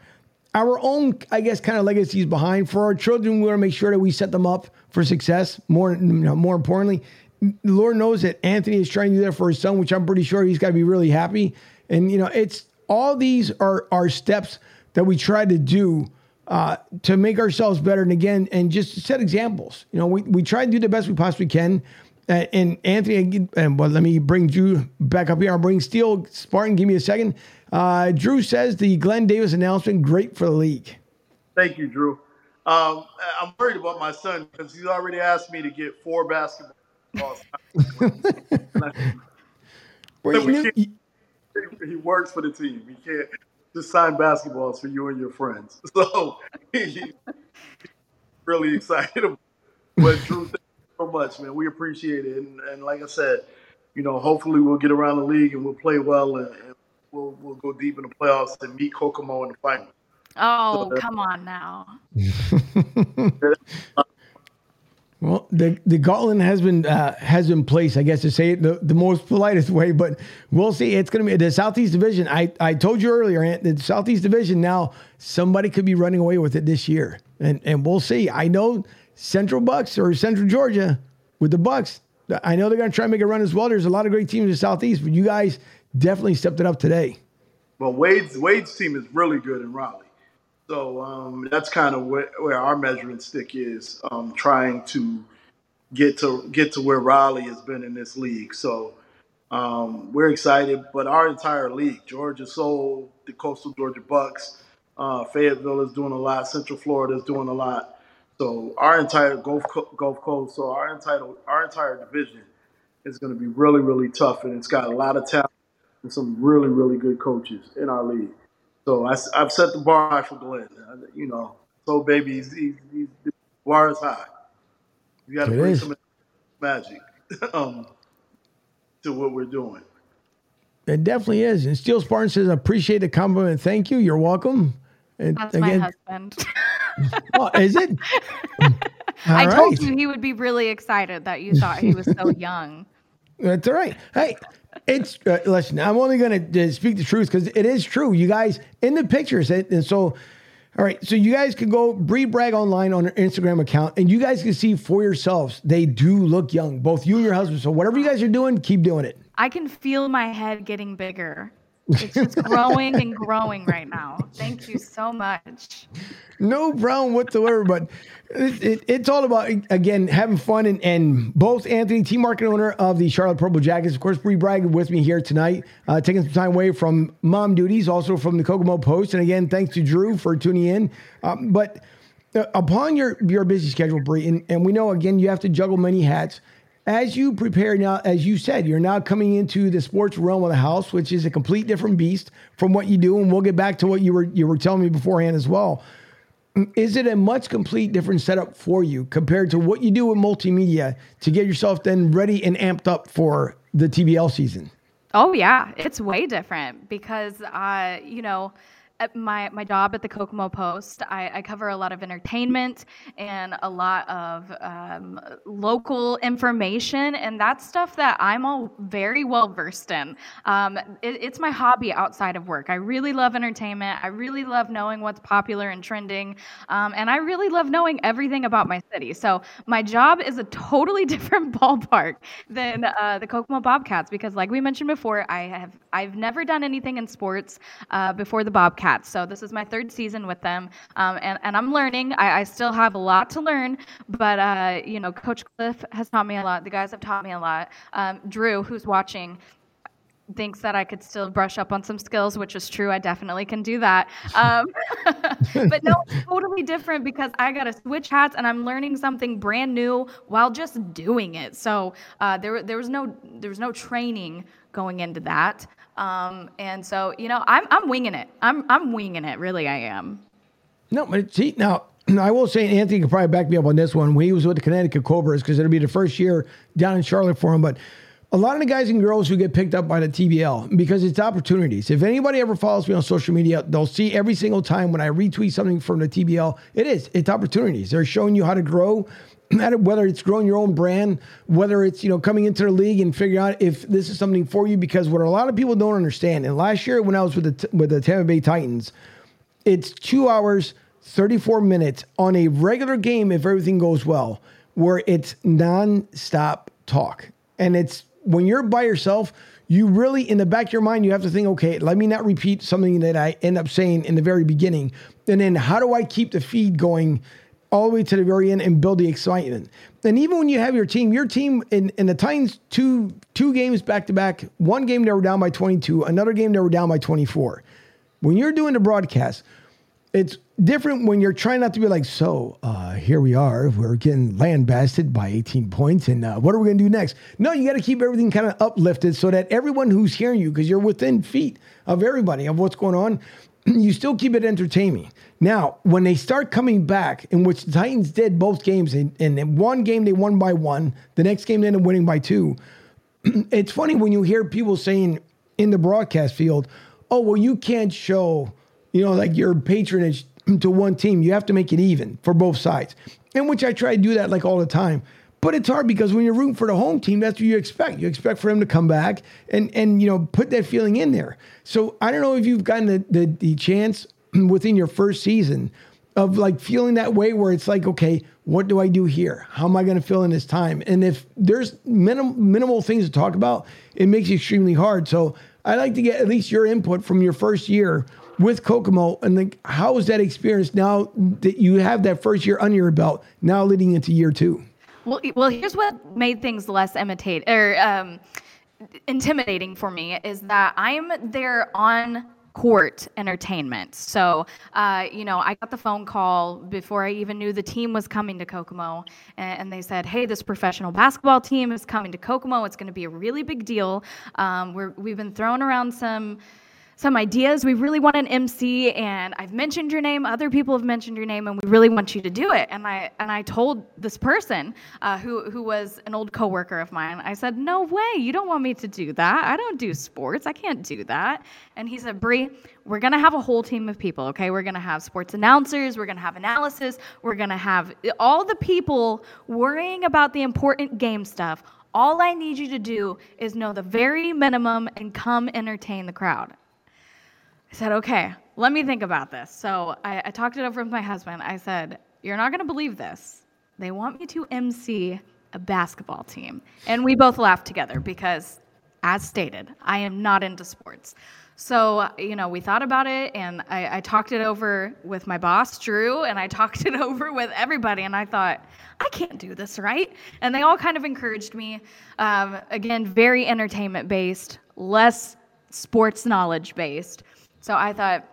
our own, I guess, kind of legacies behind for our children. We want to make sure that we set them up for success. More, more importantly, the Lord knows that Anthony is trying to do that for his son, which I'm pretty sure he's got to be really happy. And you know, it's all these are are steps that we try to do uh, to make ourselves better. And again, and just set examples. You know, we, we try to do the best we possibly can. And Anthony, and well, let me bring you back up here. I'll bring Steel Spartan. Give me a second. Uh, Drew says the Glen Davis announcement great for the league. Thank you, Drew. Um, I'm worried about my son because he's already asked me to get four basketballs. he works for the team. He can't just sign basketballs for you and your friends. So he's really excited. About but Drew, thank you so much, man. We appreciate it. And, and, like I said, you know, hopefully we'll get around the league and we'll play well and, and we'll we'll go deep in the playoffs and meet Kokomo in the final. Oh, so, come on now. Well, the the gauntlet has been uh, has been placed, I guess, to say it the, the most politest way. But we'll see. It's going to be the Southeast Division. I, I told you earlier, the Southeast Division. Now somebody could be running away with it this year, and and we'll see. I know Central Bucks or Central Georgia with the Bucks. I know they're going to try and make a run as well. There's a lot of great teams in the Southeast, but you guys definitely stepped it up today. Well, Wade's Wade's team is really good in Raleigh. So um, that's kind of where, where, our measuring stick is, um, trying to get to get to where Raleigh has been in this league. So um, we're excited, but our entire league, Georgia Soul, the Coastal Georgia Bucks, uh, Fayetteville is doing a lot, Central Florida is doing a lot. So our entire Gulf Gulf Coast, so our entire our entire division is going to be really really tough, and it's got a lot of talent and some really really good coaches in our league. So I, have set the bar high for Glen. You know, so baby, he's, he's, he's, the bar is high. You got to bring is. some magic um, to what we're doing. It definitely is. And Steel Spartan says, appreciate the compliment. Thank you. You're welcome. And That's again, my husband. oh, is it? I right. told you he would be really excited that you thought he was so young. That's all right. Hey, it's uh, listen. I'm only going to uh, speak the truth because it is true. You guys in the pictures, and so All right, so you guys can go Bree Bragg online on her Instagram account, and you guys can see for yourselves they do look young, both you and your husband. So whatever you guys are doing, keep doing it. I can feel my head getting bigger. It's just growing and growing right now. Thank you so much. No problem whatsoever. But it, it, it's all about again having fun and, and both Anthony, team market owner of the Charlotte Purple Jackets, of course, Bree Bragg with me here tonight, uh, taking some time away from mom duties, also from the Kokomo Post, and again, thanks to Drew for tuning in. Um, but uh, upon your your busy schedule, Bree, and, and we know again you have to juggle many hats as you prepare now, as you said, you're now coming into the sports realm of the house, which is a complete different beast from what you do. And we'll get back to what you were you were telling me beforehand as well. Is it a much complete different setup for you compared to what you do with multimedia to get yourself then ready and amped up for the TBL season? Oh yeah, it's way different because uh, you know my my job at the Kokomo Post, I, I, cover a lot of entertainment and a lot of um, local information, and that's stuff that I'm all very well versed in. Um, it, it's my hobby outside of work. I really love entertainment. I really love knowing what's popular and trending, um, and I really love knowing everything about my city. So my job is a totally different ballpark than uh, the Kokomo Bobcats because, like we mentioned before, I have I've never done anything in sports uh, before the Bobcats. Cats. So this is my third season with them, um, and and I'm learning. I, I, still have a lot to learn, but uh, you know, Coach Cliff has taught me a lot. The guys have taught me a lot. Um, Drew, who's watching, thinks that I could still brush up on some skills, which is true. I definitely can do that. Um, but no, it's totally different because I got to switch hats and I'm learning something brand new while just doing it. So uh, there, there was no, there was no training going into that. Um, and so, you know, I'm, I'm winging it. I'm, I'm winging it. Really, I am. No, but see, now, I will say, Anthony could probably back me up on this one. When he was with the Connecticut Cobras, because it'll be the first year down in Charlotte for him. But a lot of the guys and girls who get picked up by the TBL because it's opportunities. If anybody ever follows me on social media, they'll see every single time when I retweet something from the TBL, it is, it's opportunities. They're showing you how to grow whether it's growing your own brand, whether it's you know coming into the league and figuring out if this is something for you. Because what a lot of people don't understand, and last year when I was with the with the Tampa Bay Titans, it's two hours, thirty four minutes on a regular game if everything goes well, where it's nonstop talk, and it's when you're by yourself. You really, in the back of your mind, you have to think, okay, let me not repeat something that I end up saying in the very beginning. And then, how do I keep the feed going all the way to the very end and build the excitement. And even when you have your team, your team in, in the Titans two two games back to back, one game they were down by 22, another game they were down by 24. When you're doing the broadcast, it's different when you're trying not to be like, so uh, here we are, we're getting lambasted by 18 points, and uh, what are we going to do next? No, you got to keep everything kind of uplifted so that everyone who's hearing you, because you're within feet of everybody of what's going on, you still keep it entertaining. Now, when they start coming back, in which the Titans did both games, and in one game they won by one, the next game they ended up winning by two. it's funny when you hear people saying in the broadcast field, "Oh, well, you can't show, you know, like your patronage to one team. You have to make it even for both sides." In which I try to do that like all the time. But it's hard because when you're rooting for the home team, that's what you expect. You expect for them to come back and and you know put that feeling in there. So I don't know if you've gotten the, the, the chance within your first season of like feeling that way where it's like, okay, what do I do here? How am I going to fill in this time? And if there's minim- minimal things to talk about, it makes it extremely hard. So I like to get at least your input from your first year with Kokomo and like how was that experience now that you have that first year under your belt now leading into year two? Well, well, here's what made things less imitate or um, intimidating for me is that I'm there on court entertainment. So, uh, you know, I got the phone call before I even knew the team was coming to Kokomo, and, they said, "Hey, this professional basketball team is coming to Kokomo. It's going to be a really big deal. Um, we're, we've been throwing around some." Some ideas. We really want an MC, and I've mentioned your name. Other people have mentioned your name, and we really want you to do it. And I and I told this person uh, who who was an old coworker of mine. I said, "No way! You don't want me to do that. I don't do sports. I can't do that." And he said, "Bree, we're gonna have a whole team of people. Okay, we're gonna have sports announcers. We're gonna have analysis. We're gonna have all the people worrying about the important game stuff." All I need you to do is know the very minimum and come entertain the crowd. I said, okay, let me think about this. So I, I talked it over with my husband. I said, You're not going to believe this. They want me to MC a basketball team. And we both laughed together because, as stated, I am not into sports. So, you know, we thought about it and I, I, talked it over with my boss, Drew, and I talked it over with everybody. And I thought, I can't do this, right? And they all kind of encouraged me. Um, again, very entertainment based, less sports knowledge based. So I thought,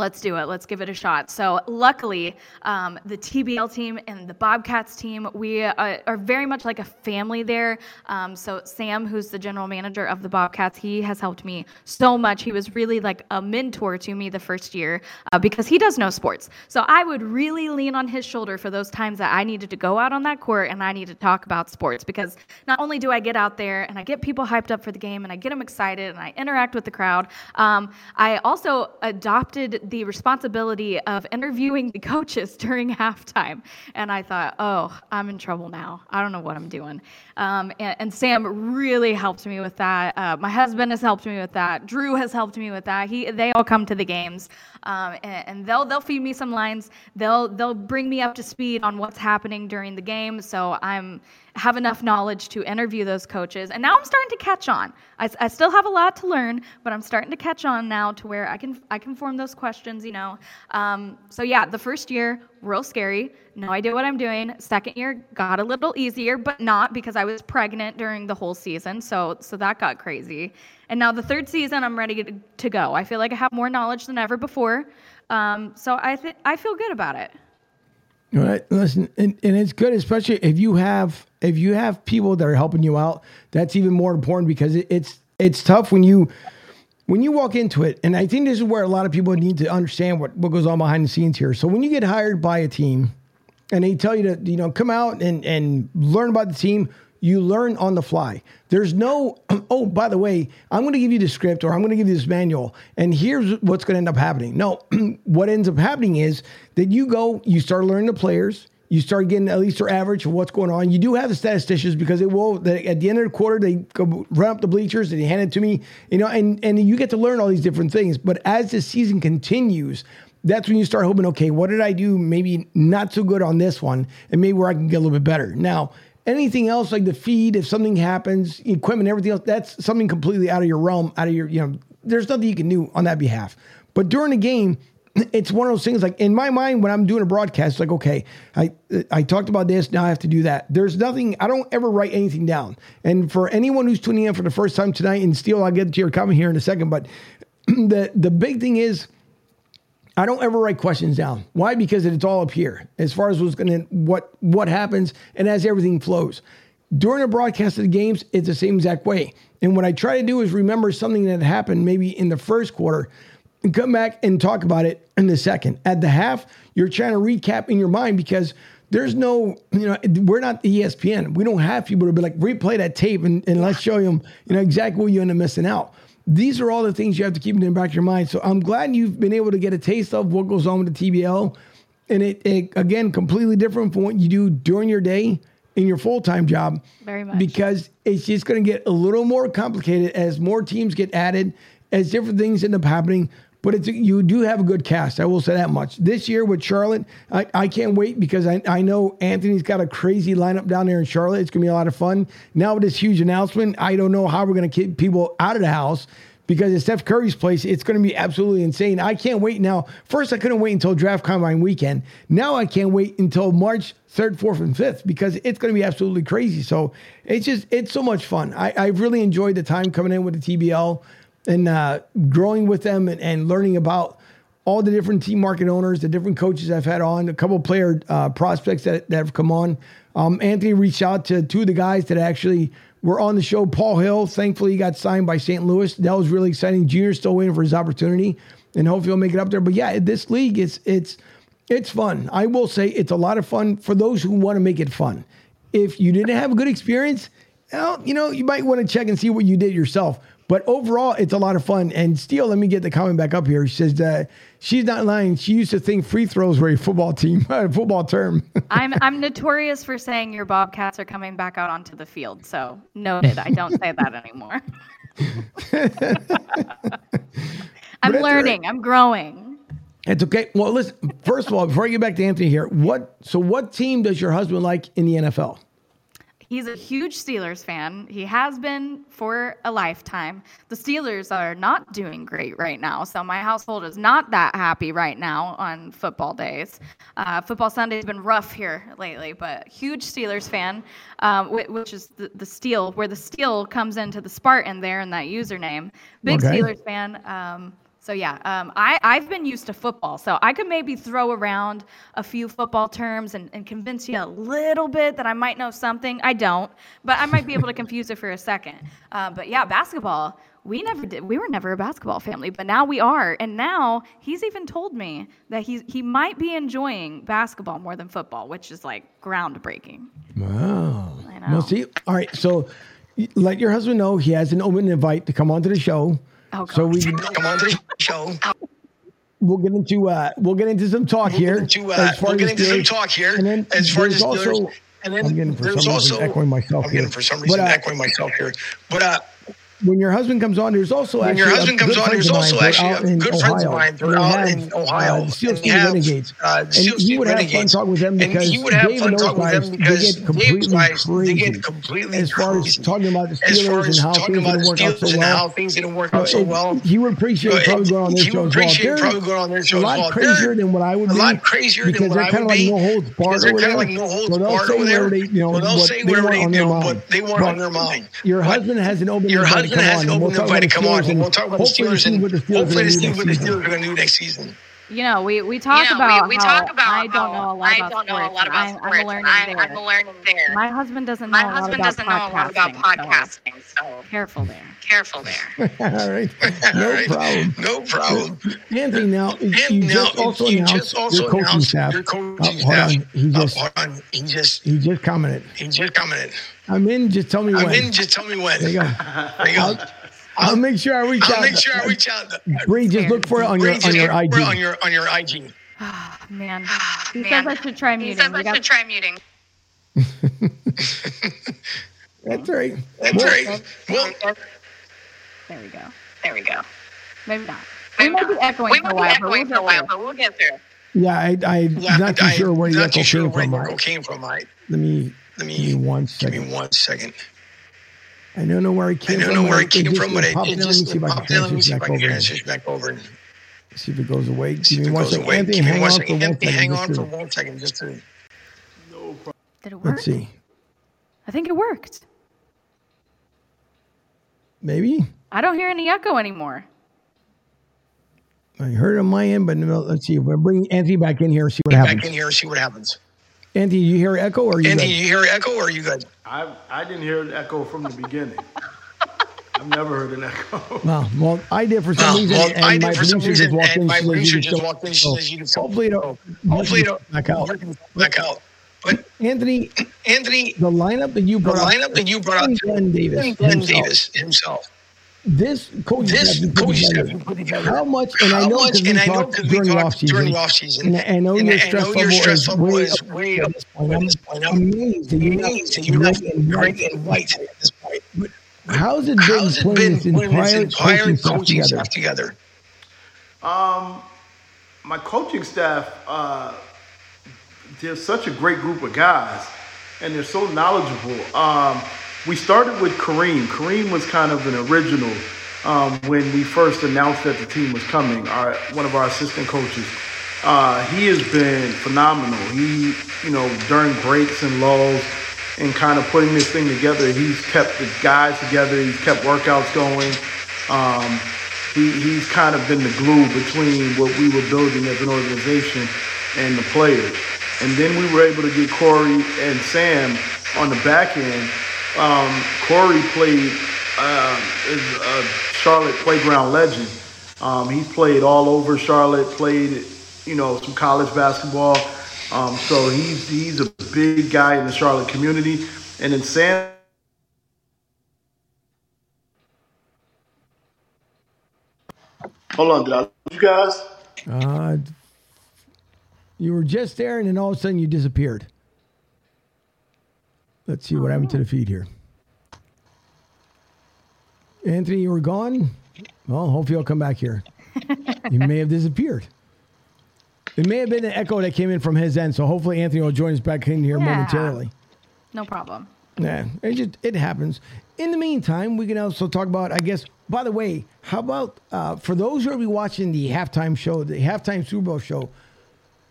Let's do it. Let's give it a shot. So, luckily, um, the TBL team and the Bobcats team, we uh, are very much like a family there. Um, so, Sam, who's the general manager of the Bobcats, he has helped me so much. He was really like a mentor to me the first year uh, because he does know sports. So, I would really lean on his shoulder for those times that I needed to go out on that court and I need to talk about sports because not only do I get out there and I get people hyped up for the game and I get them excited and I interact with the crowd, um, I also adopted the responsibility of interviewing the coaches during halftime. And I thought, oh, I'm in trouble now. I don't know what I'm doing. Um, and, and, Sam really helped me with that. Uh, my husband has helped me with that. Drew has helped me with that. He, they all come to the games, um, and, and, they'll they'll feed me some lines. They'll they'll bring me up to speed on what's happening during the game. So I'm have enough knowledge to interview those coaches. And now I'm starting to catch on. I, I, still have a lot to learn, but I'm starting to catch on now to where I can I can form those questions. You know. Um, so yeah, the first year real scary. No idea what I'm doing. Second year got a little easier, but not because I was pregnant during the whole season. So so that got crazy. And now the third season, I'm ready to, go. I feel like I have more knowledge than ever before. Um, so I think I feel good about it. All right, listen, and, and it's good, especially if you have if you have people that are helping you out. That's even more important because it, it's it's tough when you when you walk into it, and I think this is where a lot of people need to understand what, what goes on behind the scenes here. So when you get hired by a team and they tell you to, you know, come out and, and learn about the team, you learn on the fly. There's no, oh, by the way, I'm going to give you the script or I'm going to give you this manual, and here's what's going to end up happening. No, what ends up happening is that you go, you start learning the players, you start getting at least your average of what's going on. You do have the statisticians because it will they, at the end of the quarter they go run up the bleachers and they hand it to me, you know, and and you get to learn all these different things. But as the season continues, that's when you start hoping, okay, what did I do? Maybe not so good on this one, and maybe where I can get a little bit better. Now, anything else like the feed, if something happens, equipment, everything else, that's something completely out of your realm, out of your, you know, there's nothing you can do on that behalf. But during the game, it's one of those things like in my mind when I'm doing a broadcast, like, okay, I I talked about this, now I have to do that. There's nothing, I don't ever write anything down. And for anyone who's tuning in for the first time tonight, and still I'll get to your comment here in a second, but the the big thing is I don't ever write questions down. Why? Because it's all up here as far as what's gonna what what happens and as everything flows. During a broadcast of the games, it's the same exact way. And what I try to do is remember something that happened maybe in the first quarter and come back and talk about it in a second. At the half, you're trying to recap in your mind because there's no, you know, we're not the ESPN. We don't have people to be like, replay that tape and, and let's show them, you know, exactly what you end up missing out. These are all the things you have to keep in the back of your mind. So I'm glad you've been able to get a taste of what goes on with the TBL. And it, it again, completely different from what you do during your day in your full time job. Very much. Because it's just going to get a little more complicated as more teams get added, as different things end up happening. But it's you do have a good cast. I will say that much. This year with Charlotte, I, I can't wait because I, I know Anthony's got a crazy lineup down there in Charlotte. It's gonna be a lot of fun. Now with this huge announcement, I don't know how we're gonna keep people out of the house because at Steph Curry's place, it's going to be absolutely insane. I can't wait now. First, I couldn't wait until draft combine weekend. Now I can't wait until March 3rd, 4th, and 5th because it's going to be absolutely crazy. So it's just, it's so much fun. I, I've really enjoyed the time coming in with the TBL and uh, growing with them and, and, learning about all the different team market owners, the different coaches I've had on, a couple player uh, prospects that, that have come on. Um, Anthony reached out to two of the guys that actually were on the show. Paul Hill, thankfully, he got signed by St. Louis. That was really exciting. Junior's still waiting for his opportunity, and hopefully he'll make it up there. But yeah, this league, it's it's it's fun. I will say it's a lot of fun for those who want to make it fun. If you didn't have a good experience, well, you know, you might want to check and see what you did yourself. But overall, it's a lot of fun. And Steel, let me get the comment back up here. She says that she's not lying. She used to think free throws were a football team, a football term. I'm I'm notorious for saying your Bobcats are coming back out onto the field. So noted. I don't say that anymore. I'm all right. learning. I'm growing. It's okay. Well, listen. First of all, before I get back to Anthony here, what? So, what team does your husband like in the NFL? He's a huge Steelers fan. He has been for a lifetime. The Steelers are not doing great right now, so my household is not that happy right now on football days. Uh, football Sunday's been rough here lately, but huge Steelers fan, um, whi- which is the, the steel, where the steel comes into the Spartan there in that username. Big Okay. Steelers fan. Um, so yeah, um, I I've been used to football, so I could maybe throw around a few football terms and, and convince you a little bit that I might know something. I don't, but I might be able to confuse it for a second. Uh, but yeah, basketball. We never did. We were never a basketball family, but now we are. And now he's even told me that he he might be enjoying basketball more than football, which is like groundbreaking. Wow. I Well, see, all right. So, let your husband know he has an open invite to come onto the show. Oh, so we can, Come on to the show. we'll get into uh we'll get into some talk here. Into, uh, we'll as get into some talk here. And then as far as there's also And then I'm getting for there's some reason also echoing myself I'm here. getting for some reason But, uh, echoing myself here. But uh, when your husband comes on, there's also when actually your husband comes good on, there's also actually good friends of mine. They're And they out have, in Ohio. Uh, Steel and City Renegades. uh, and Steel he would have fun talking with them And because he would have Dave fun and those with they get completely guys, crazy. they get completely as far as talking about the Steelers and how things didn't work out so Steelers how well. things didn't work out Uh, so well. He would appreciate Uh, probably going on he show as well. Probably going on this show a lot crazier than what I would a be. lot crazier than because what they're I kind of would like be. no holds barred Because they're over kind there. of like no holds barred say over there. whatever they, you know, So they'll say whatever want they, on you their mind. they want on their mind. Your husband has an open your to come on, we'll open talk invite to come on, and we'll talk about the Steelers and hopefully going to to see do what the. Steelers are going to do next season. You know, we, we talk you know, about we, we how talk about I don't know a how lot I about don't know a sports, lot and about I'm. I'm learning I, there. I'm learning there. My husband doesn't know My a lot husband about doesn't know a lot about podcasting, podcasting, so so careful there. careful there. All right, no right? problem. No problem. Anthony, now And you now just also you announced just also your coaching announced staff. your Oh, coaching hold staff. on, he Oh, just hold on. He just he just commented. he just commented. I'm in. Just tell me I'm when. in. Just tell me when. there you go. There you go. I'll make sure I reach I'll out. make sure I reach out. Bree, just look for it on your on your look IG. on your on your IG. Ah, man, ah, he Man, says I should try He muting. says We I got should try muting. That's right. That's Well, right. Well, there we go. There we go. Maybe not. We Maybe might be echoing We for a while, but we'll a while, get but we'll get there. Yeah, I, I'm yeah, not too I- sure where the not echo too sure came from. the I- came from. I, Let me let give me me one give me one second. I don't know where it I came don't from. know but where it came just- from, but it, popped it. Let me just see if I can popped in. Let me see if I back can over. transfer back over. and See if it goes away. See Give if me it one goes away. Anthony, Give hang on for second. one Anthony, second. hang just on for one second, just to. Did it work? Let's see. I think it worked. Maybe I don't hear any echo anymore. I heard it on my end, but no, let's see. If we're bringing Anthony back in here. See what Back happens. in here and see what happens. Anthony, you hear echo or you Anthony, good? you hear echo or are you good? I I didn't hear an echo from the beginning. I've never heard an echo. Well, well, I did for some Well, reason, well, and I my did for some producer just walked in. and my she producer just walked in. She says you can still- Hopefully, it'll Hopefully, it'll back out. back out. But Anthony, Anthony, the lineup that you the brought up, lineup that you brought up, Glen Davis, Glen himself, Davis himself. This coaching This staff you put coaching together, staff you put together. How much? And I know much? And I know because we during the off talked during season. the off season. And I know And your I stress know your level stress is way is up way at up this point. at I'm this point. I'm amazed that you're not amazed that you're not gray and white. gray and white at this point. How's it been How's it putting been this putting this entire entire coaching staff coaching together? staff together? Um, my coaching staff, uh, they're such a great group of guys, and they're so knowledgeable. Um, we started with Kareem. Kareem was kind of an original um, when we first announced that the team was coming. Our one of our assistant coaches. Uh, he has been phenomenal. He, you know, during breaks and lulls, and kind of putting this thing together, he's kept the guys together. He's kept workouts going. Um, he, he's kind of been the glue between what we were building as an organization and the players. And then we were able to get Corey and Sam on the back end. Um, Corey played uh, is a Charlotte playground legend. Um, he's played all over Charlotte, played you know some college basketball. Um, so he's he's a big guy in the Charlotte community. And then Sam Hold on, did I you guys? Uh, you were just there, and then all of a sudden you disappeared. Let's see what happened to the feed here. Anthony, you were gone. Well, hopefully you'll come back here. you may have disappeared. It may have been an echo that came in from his end. So hopefully Anthony will join us back in here Yeah. momentarily. No problem. Yeah, it just it happens. In the meantime, we can also talk about. I guess. By the way, how about uh, for those who are watching the halftime show, the halftime Super Bowl show?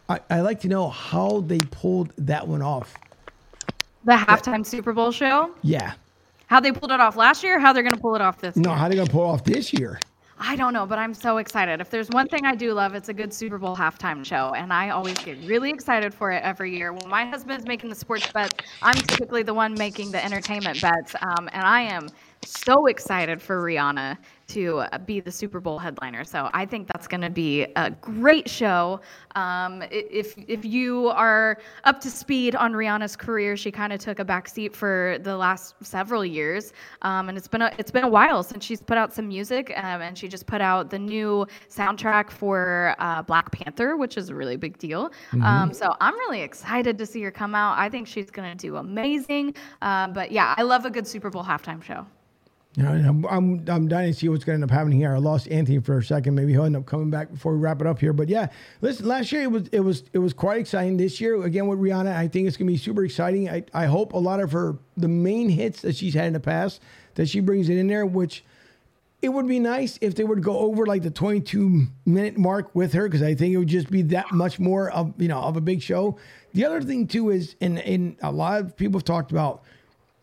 I, I like to know how they pulled that one off. The halftime Super Bowl show. Yeah, How they pulled it off last year, how they're going to pull it off this no, year. how they gonna pull it off this year? I don't know, but I'm so excited. If there's one thing I do love, it's a good Super Bowl halftime show, and I always get really excited for it every year. When my husband's making the sports bets, I'm typically the one making the entertainment bets, um, and I am so excited for Rihanna to uh, be the Super Bowl headliner. So I think that's going to be a great show. Um, if if you are up to speed on Rihanna's career, she kind of took a back seat for the last several years, um, and it's been a, it's been a while since she's put out some music, um, and she just put out the new soundtrack for uh, Black Panther, which is a really big deal. Um, so I'm really excited to see her come out. I think she's going to do amazing. Uh, but yeah, I love a good Super Bowl halftime show. You know, I'm, I'm I'm dying to see what's going to end up happening here. I lost Anthony for a second. Maybe he'll end up coming back before we wrap it up here. But yeah, listen, last year it was it was it was quite exciting. This year again with Rihanna, I think it's going to be super exciting. I I hope a lot of her the main hits that she's had in the past that she brings it in there, which it would be nice if they would go over like the 22 minute mark with her because I think it would just be that much more of you know of a big show. The other thing too is, and and a lot of people have talked about,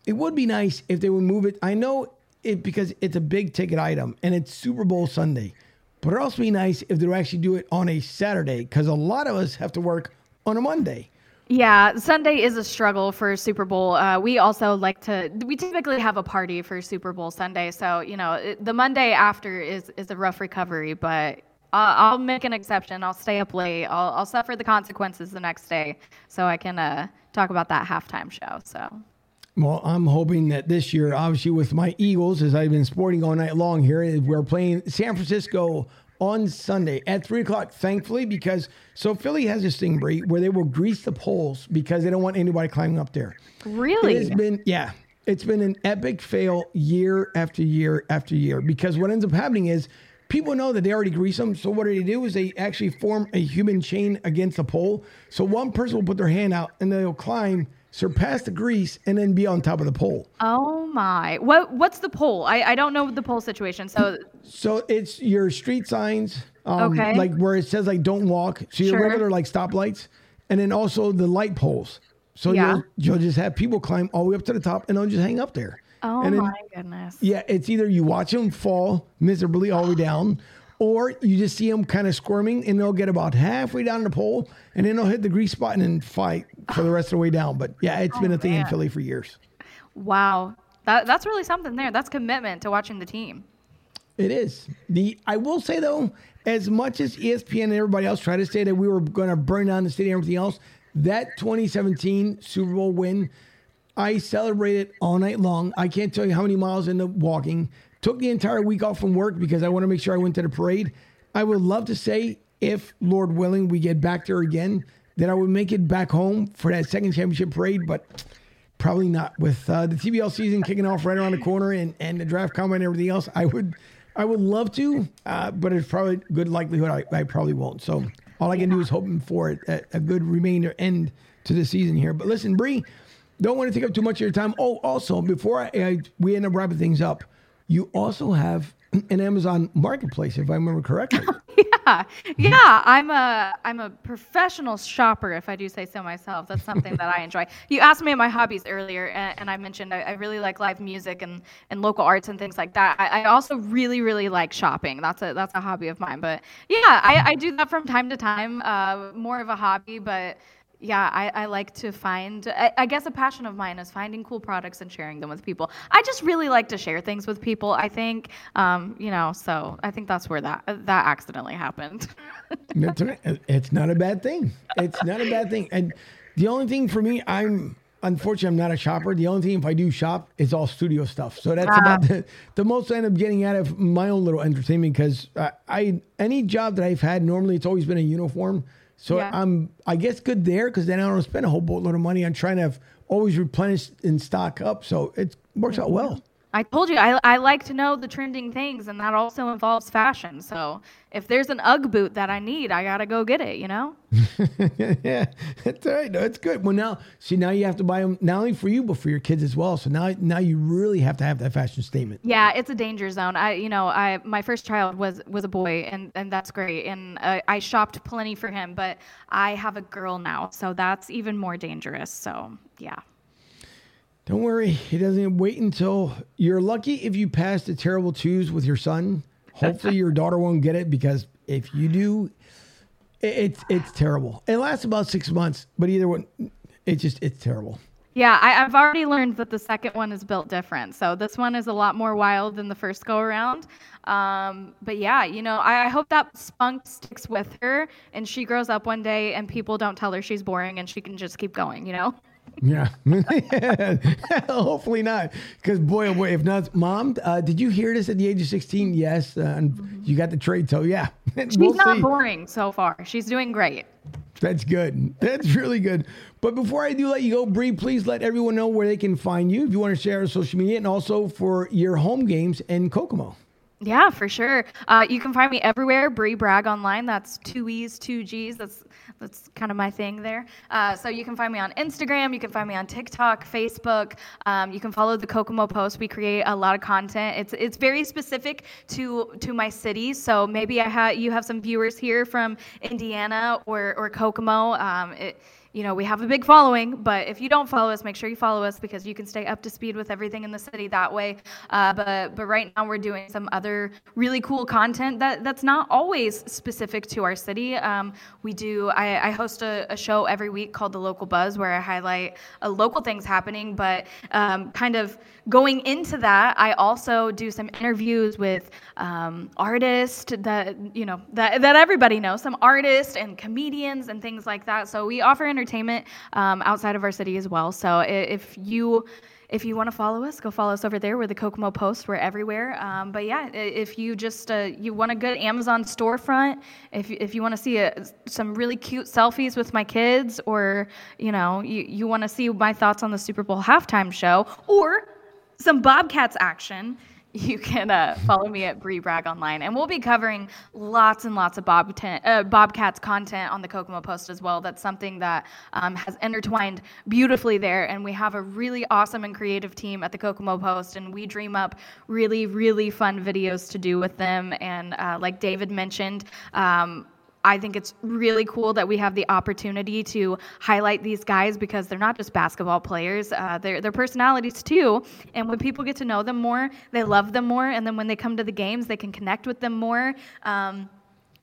it would be nice if they would move it. I know it because it's a big ticket item and it's Super Bowl Sunday, but it'd also be nice if they would actually do it on a Saturday because a lot of us have to work on a Monday. Yeah, Sunday is a struggle for Super Bowl. Uh, we also like to. We typically have a party for Super Bowl Sunday, so you know it, the Monday after is is a rough recovery. But I'll, I'll make an exception. I'll stay up late. I'll, I'll suffer the consequences the next day, so I can uh, talk about that halftime show. So Well, I'm hoping that this year, obviously with my Eagles, as I've been sporting all night long here, we're playing San Francisco on Sunday at three o'clock. Thankfully, because so Philly has this thing, Bree, where they will grease the poles because they don't want anybody climbing up there. really, It has been, yeah, it's been an epic fail year after year after year because what ends up happening is people know that they already grease them. So what do they do is they actually form a human chain against the pole. So one person will put their hand out and they'll climb, surpass the grease, and then be on top of the pole. oh my, what what's the poll? I, I don't know the poll situation. So So it's your street signs, um, Okay. like where it says like "Don't walk." So your Sure. regular like stoplights, and then also the light poles. So Yeah. you'll you'll just have people climb all the way up to the top, and they'll just hang up there. oh then, my goodness. Yeah, it's either you watch them fall miserably all the way down, or you just see them kind of squirming, and they'll get about halfway down the pole, and then they'll hit the grease spot and fight for the rest of the way down. But yeah, it's oh, been a thing in Oh. Philly for years. Wow, that that's really something there. That's commitment to watching the team. It is. The I will say though, as much as ESPN and everybody else tried to say that we were going to burn down the city and everything else, that 2017 Super Bowl win, I celebrated all night long. I can't tell you how many miles into walking. Took the entire week off from work because I want to make sure I went to the parade. I would love to say, if Lord willing, we get back there again, that I would make it back home for that second championship parade, but Probably not. With uh, the TBL season kicking off right around the corner and, and the draft combine and everything else, I would I would love to, uh, but it's probably good likelihood I, I probably won't. So all I can do is hoping for it, a, a good remainder end to the season here. But listen, Bree, don't want to take up too much of your time. Oh, also before I, I we end up wrapping things up, you also have an Amazon Marketplace, if I remember correctly. Yeah, yeah. I'm a I'm a professional shopper, if I do say so myself. That's something that I enjoy. You asked me my hobbies earlier, and, and I mentioned I, I really like live music and, and local arts and things like that. I, I also really really like shopping. That's a that's a hobby of mine. But yeah, I, I do that from time to time. Uh, more of a hobby, but yeah, I, I like to find, I, I guess a passion of mine is finding cool products and sharing them with people. I just really like to share things with people, I think, um, you know, so I think that's where that, that accidentally happened. That's all right. It's not a bad thing. It's not a bad thing. And the only thing for me, I'm unfortunately I'm not a shopper. The only thing if I do shop is all studio stuff. So that's about the, the most I end up getting out of my own little entertainment because I, I any job that I've had normally it's always been a uniform. So Yeah. I'm I guess good there because then I don't spend a whole boatload of money on trying to have always replenish and stock up. So it works out well. I told you I, I like to know the trending things, and that also involves fashion. So if there's an UGG boot that I need, I gotta go get it. You know? yeah, that's all right. No, it's good. Well, now see, now you have to buy them not only for you but for your kids as well. So now, now you really have to have that fashion statement. Yeah, it's a danger zone. I, you know, I my first child was was a boy, and and that's great, and uh, I shopped plenty for him. But I have a girl now, so that's even more dangerous. So yeah. Don't worry, it doesn't wait until you're lucky if you pass the terrible twos with your son. Hopefully, your daughter won't get it because if you do, it's it's terrible. It lasts about six months, but either one, it's just it's terrible. Yeah, I, I've already learned that the second one is built different. So this one is a lot more wild than the first go around. Um, but yeah, you know, I, I hope that spunk sticks with her and she grows up one day and people don't tell her she's boring and she can just keep going, you know? Yeah, hopefully not. Because boy, oh boy, if not, mom, uh, did you hear this at the age of sixteen? Yes, uh, and you got the trade. So yeah, She's we'll not see. boring so far. She's doing great. That's good. That's really good. But before I do let you go, Bree, please let everyone know where they can find you if you want to share on social media and also for your home games in Kokomo. Yeah, for sure. Uh, you can find me everywhere. Bree Bragg online. That's two E's, two G's. That's that's kind of my thing there. Uh, so you can find me on Instagram. You can find me on TikTok, Facebook. Um, you can follow the Kokomo Post. We create a lot of content. It's it's very specific to to my city. So maybe I have you have some viewers here from Indiana or or Kokomo. Um, it, you know, we have a big following, but if you don't follow us, make sure you follow us because you can stay up to speed with everything in the city that way. Uh, but but right now we're doing some other really cool content that that's not always specific to our city. Um, we do. I, I host a, a, show every week called The Local Buzz where I highlight uh, local things happening, but um, kind of going into that, I also do some interviews with um, artists that you know that that everybody knows, some artists and comedians and things like that. So we offer entertainment um, outside of our city as well. So if you if you want to follow us, go follow us over there. We're the Kokomo Post. We're everywhere. Um, but yeah, if you just uh, you want a good Amazon storefront, if if you want to see a, some really cute selfies with my kids, or you know you you want to see my thoughts on the Super Bowl halftime show, or some Bobcats action, you can uh, follow me at Bree Bragg online, and we'll be covering lots and lots of Bob uh, Bobcats content on the Kokomo Post as well. That's something that um, has intertwined beautifully there, and we have a really awesome and creative team at the Kokomo Post, and we dream up really, really fun videos to do with them. And uh, like David mentioned. Um, I think it's really cool that we have the opportunity to highlight these guys because they're not just basketball players, uh, they're, they're personalities too. And when people get to know them more, they love them more. And then when they come to the games, they can connect with them more. Um,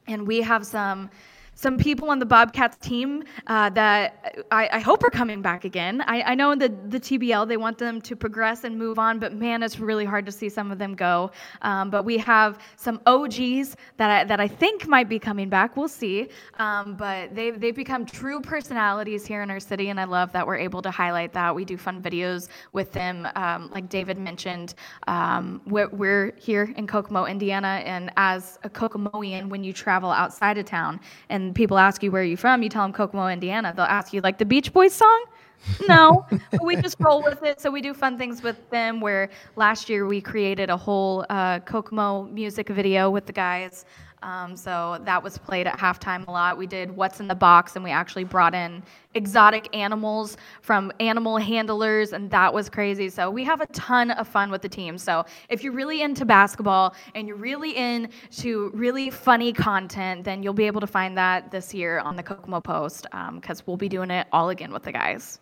and we have some some people on the Bobcats team uh, that I, I, hope are coming back again. I, I know in the, the TBL they want them to progress and move on, but man, it's really hard to see some of them go. Um, but we have some OGs that I, that I think might be coming back. We'll see. Um, but they've, they've become true personalities here in our city, and I love that we're able to highlight that. We do fun videos with them, um, like David mentioned. Um, we're, we're here in Kokomo, Indiana, and as a Kokomoian, when you travel outside of town and people ask you where are you from, you tell them Kokomo, Indiana. They'll ask you like the Beach Boys song. no, we just roll with it. So we do fun things with them. Where last year we created a whole uh, Kokomo music video with the guys. Um, so that was played at halftime a lot. We did What's in the Box, and we actually brought in exotic animals from animal handlers, and that was crazy. So we have a ton of fun with the team. So if you're really into basketball and you're really into really funny content, then you'll be able to find that this year on the Kokomo Post because um, we'll be doing it all again with the guys.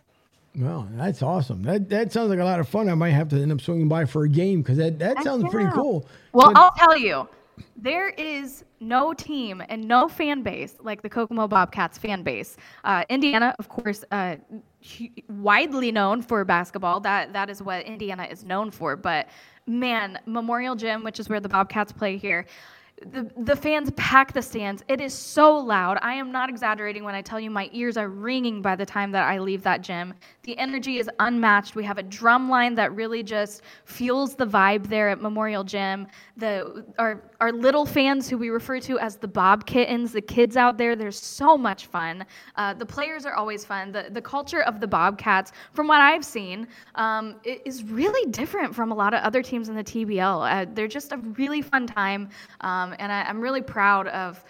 Well, that's awesome. That that sounds like a lot of fun. I might have to end up swinging by for a game because that, that sounds pretty cool. Well, but, I'll tell you, there is no team and no fan base like the Kokomo Bobcats fan base. Uh, Indiana, of course, uh, widely known for basketball. That that is what Indiana is known for. But man, Memorial Gym, which is where the Bobcats play here, the, the fans pack the stands. It is so loud. I am not exaggerating when I tell you my ears are ringing by the time that I leave that gym. The energy is unmatched. We have a drum line that really just fuels the vibe there at Memorial Gym. The our our little fans who we refer to as the Bob Kittens, the kids out there, there's so much fun. Uh, the players are always fun. The the culture of the Bobcats, from what I've seen, um, is really different from a lot of other teams in the TBL. Uh, they're just a really fun time, um, and I, I'm really proud of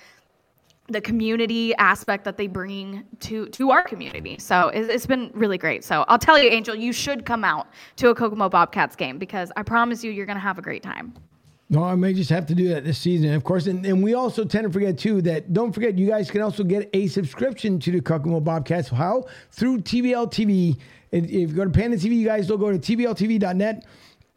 the community aspect that they bring to to our community. So it's, it's been really great. So I'll tell you, Angel, you should come out to a Kokomo Bobcats game because I promise you, you're gonna have a great time. No, I may just have to do that this season, of course. And, and we also tend to forget too that don't forget you guys can also get a subscription to the Kokomo Bobcats. How through TBL TV. If you go to Panda TV, you guys will go to tbltv.net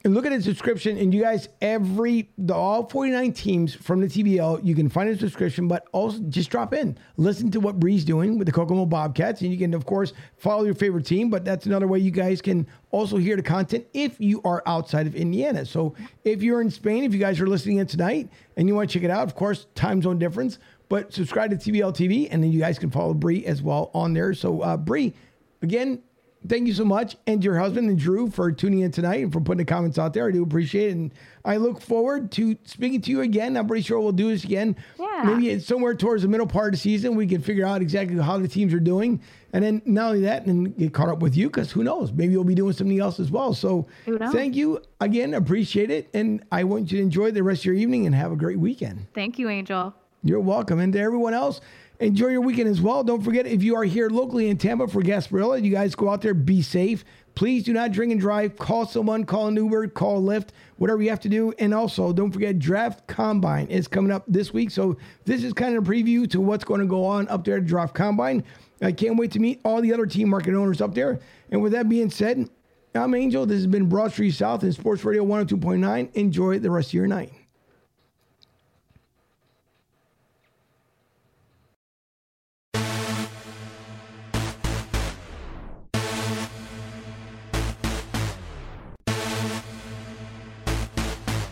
and look at the subscription. And you guys, every the all 49 teams from the TBL, you can find a subscription, but also just drop in, listen to what Bree's doing with the Kokomo Bobcats, and you can of course follow your favorite team. But that's another way you guys can also hear the content if you are outside of Indiana. So if you're in Spain, if you guys are listening in tonight and you want to check it out, of course, time zone difference. But subscribe to TBL TV, and then you guys can follow Bree as well on there. So uh, Bree, again, thank you so much, and your husband and Drew for tuning in tonight and for putting the comments out there. I do appreciate it, and I look forward to speaking to you again. I'm pretty sure we'll do this again. Yeah. Maybe it's somewhere towards the middle part of the season, we can figure out exactly how the teams are doing, and then not only that, and get caught up with you because who knows, maybe you'll be doing something else as well. So thank you again, appreciate it, and I want you to enjoy the rest of your evening and have a great weekend. Thank you, Angel. You're welcome. And to everyone else, enjoy your weekend as well. Don't forget, if you are here locally in Tampa for Gasparilla, you guys go out there, be safe. Please do not drink and drive. Call someone, call an Uber, call Lyft, whatever you have to do. And also, don't forget, Draft Combine is coming up this week. So, this is kind of a preview to what's going to go on up there at Draft Combine. I can't wait to meet all the other team market owners up there. And with that being said, I'm Angel. This has been Broad Street South and Sports Radio 102.9. Enjoy the rest of your night.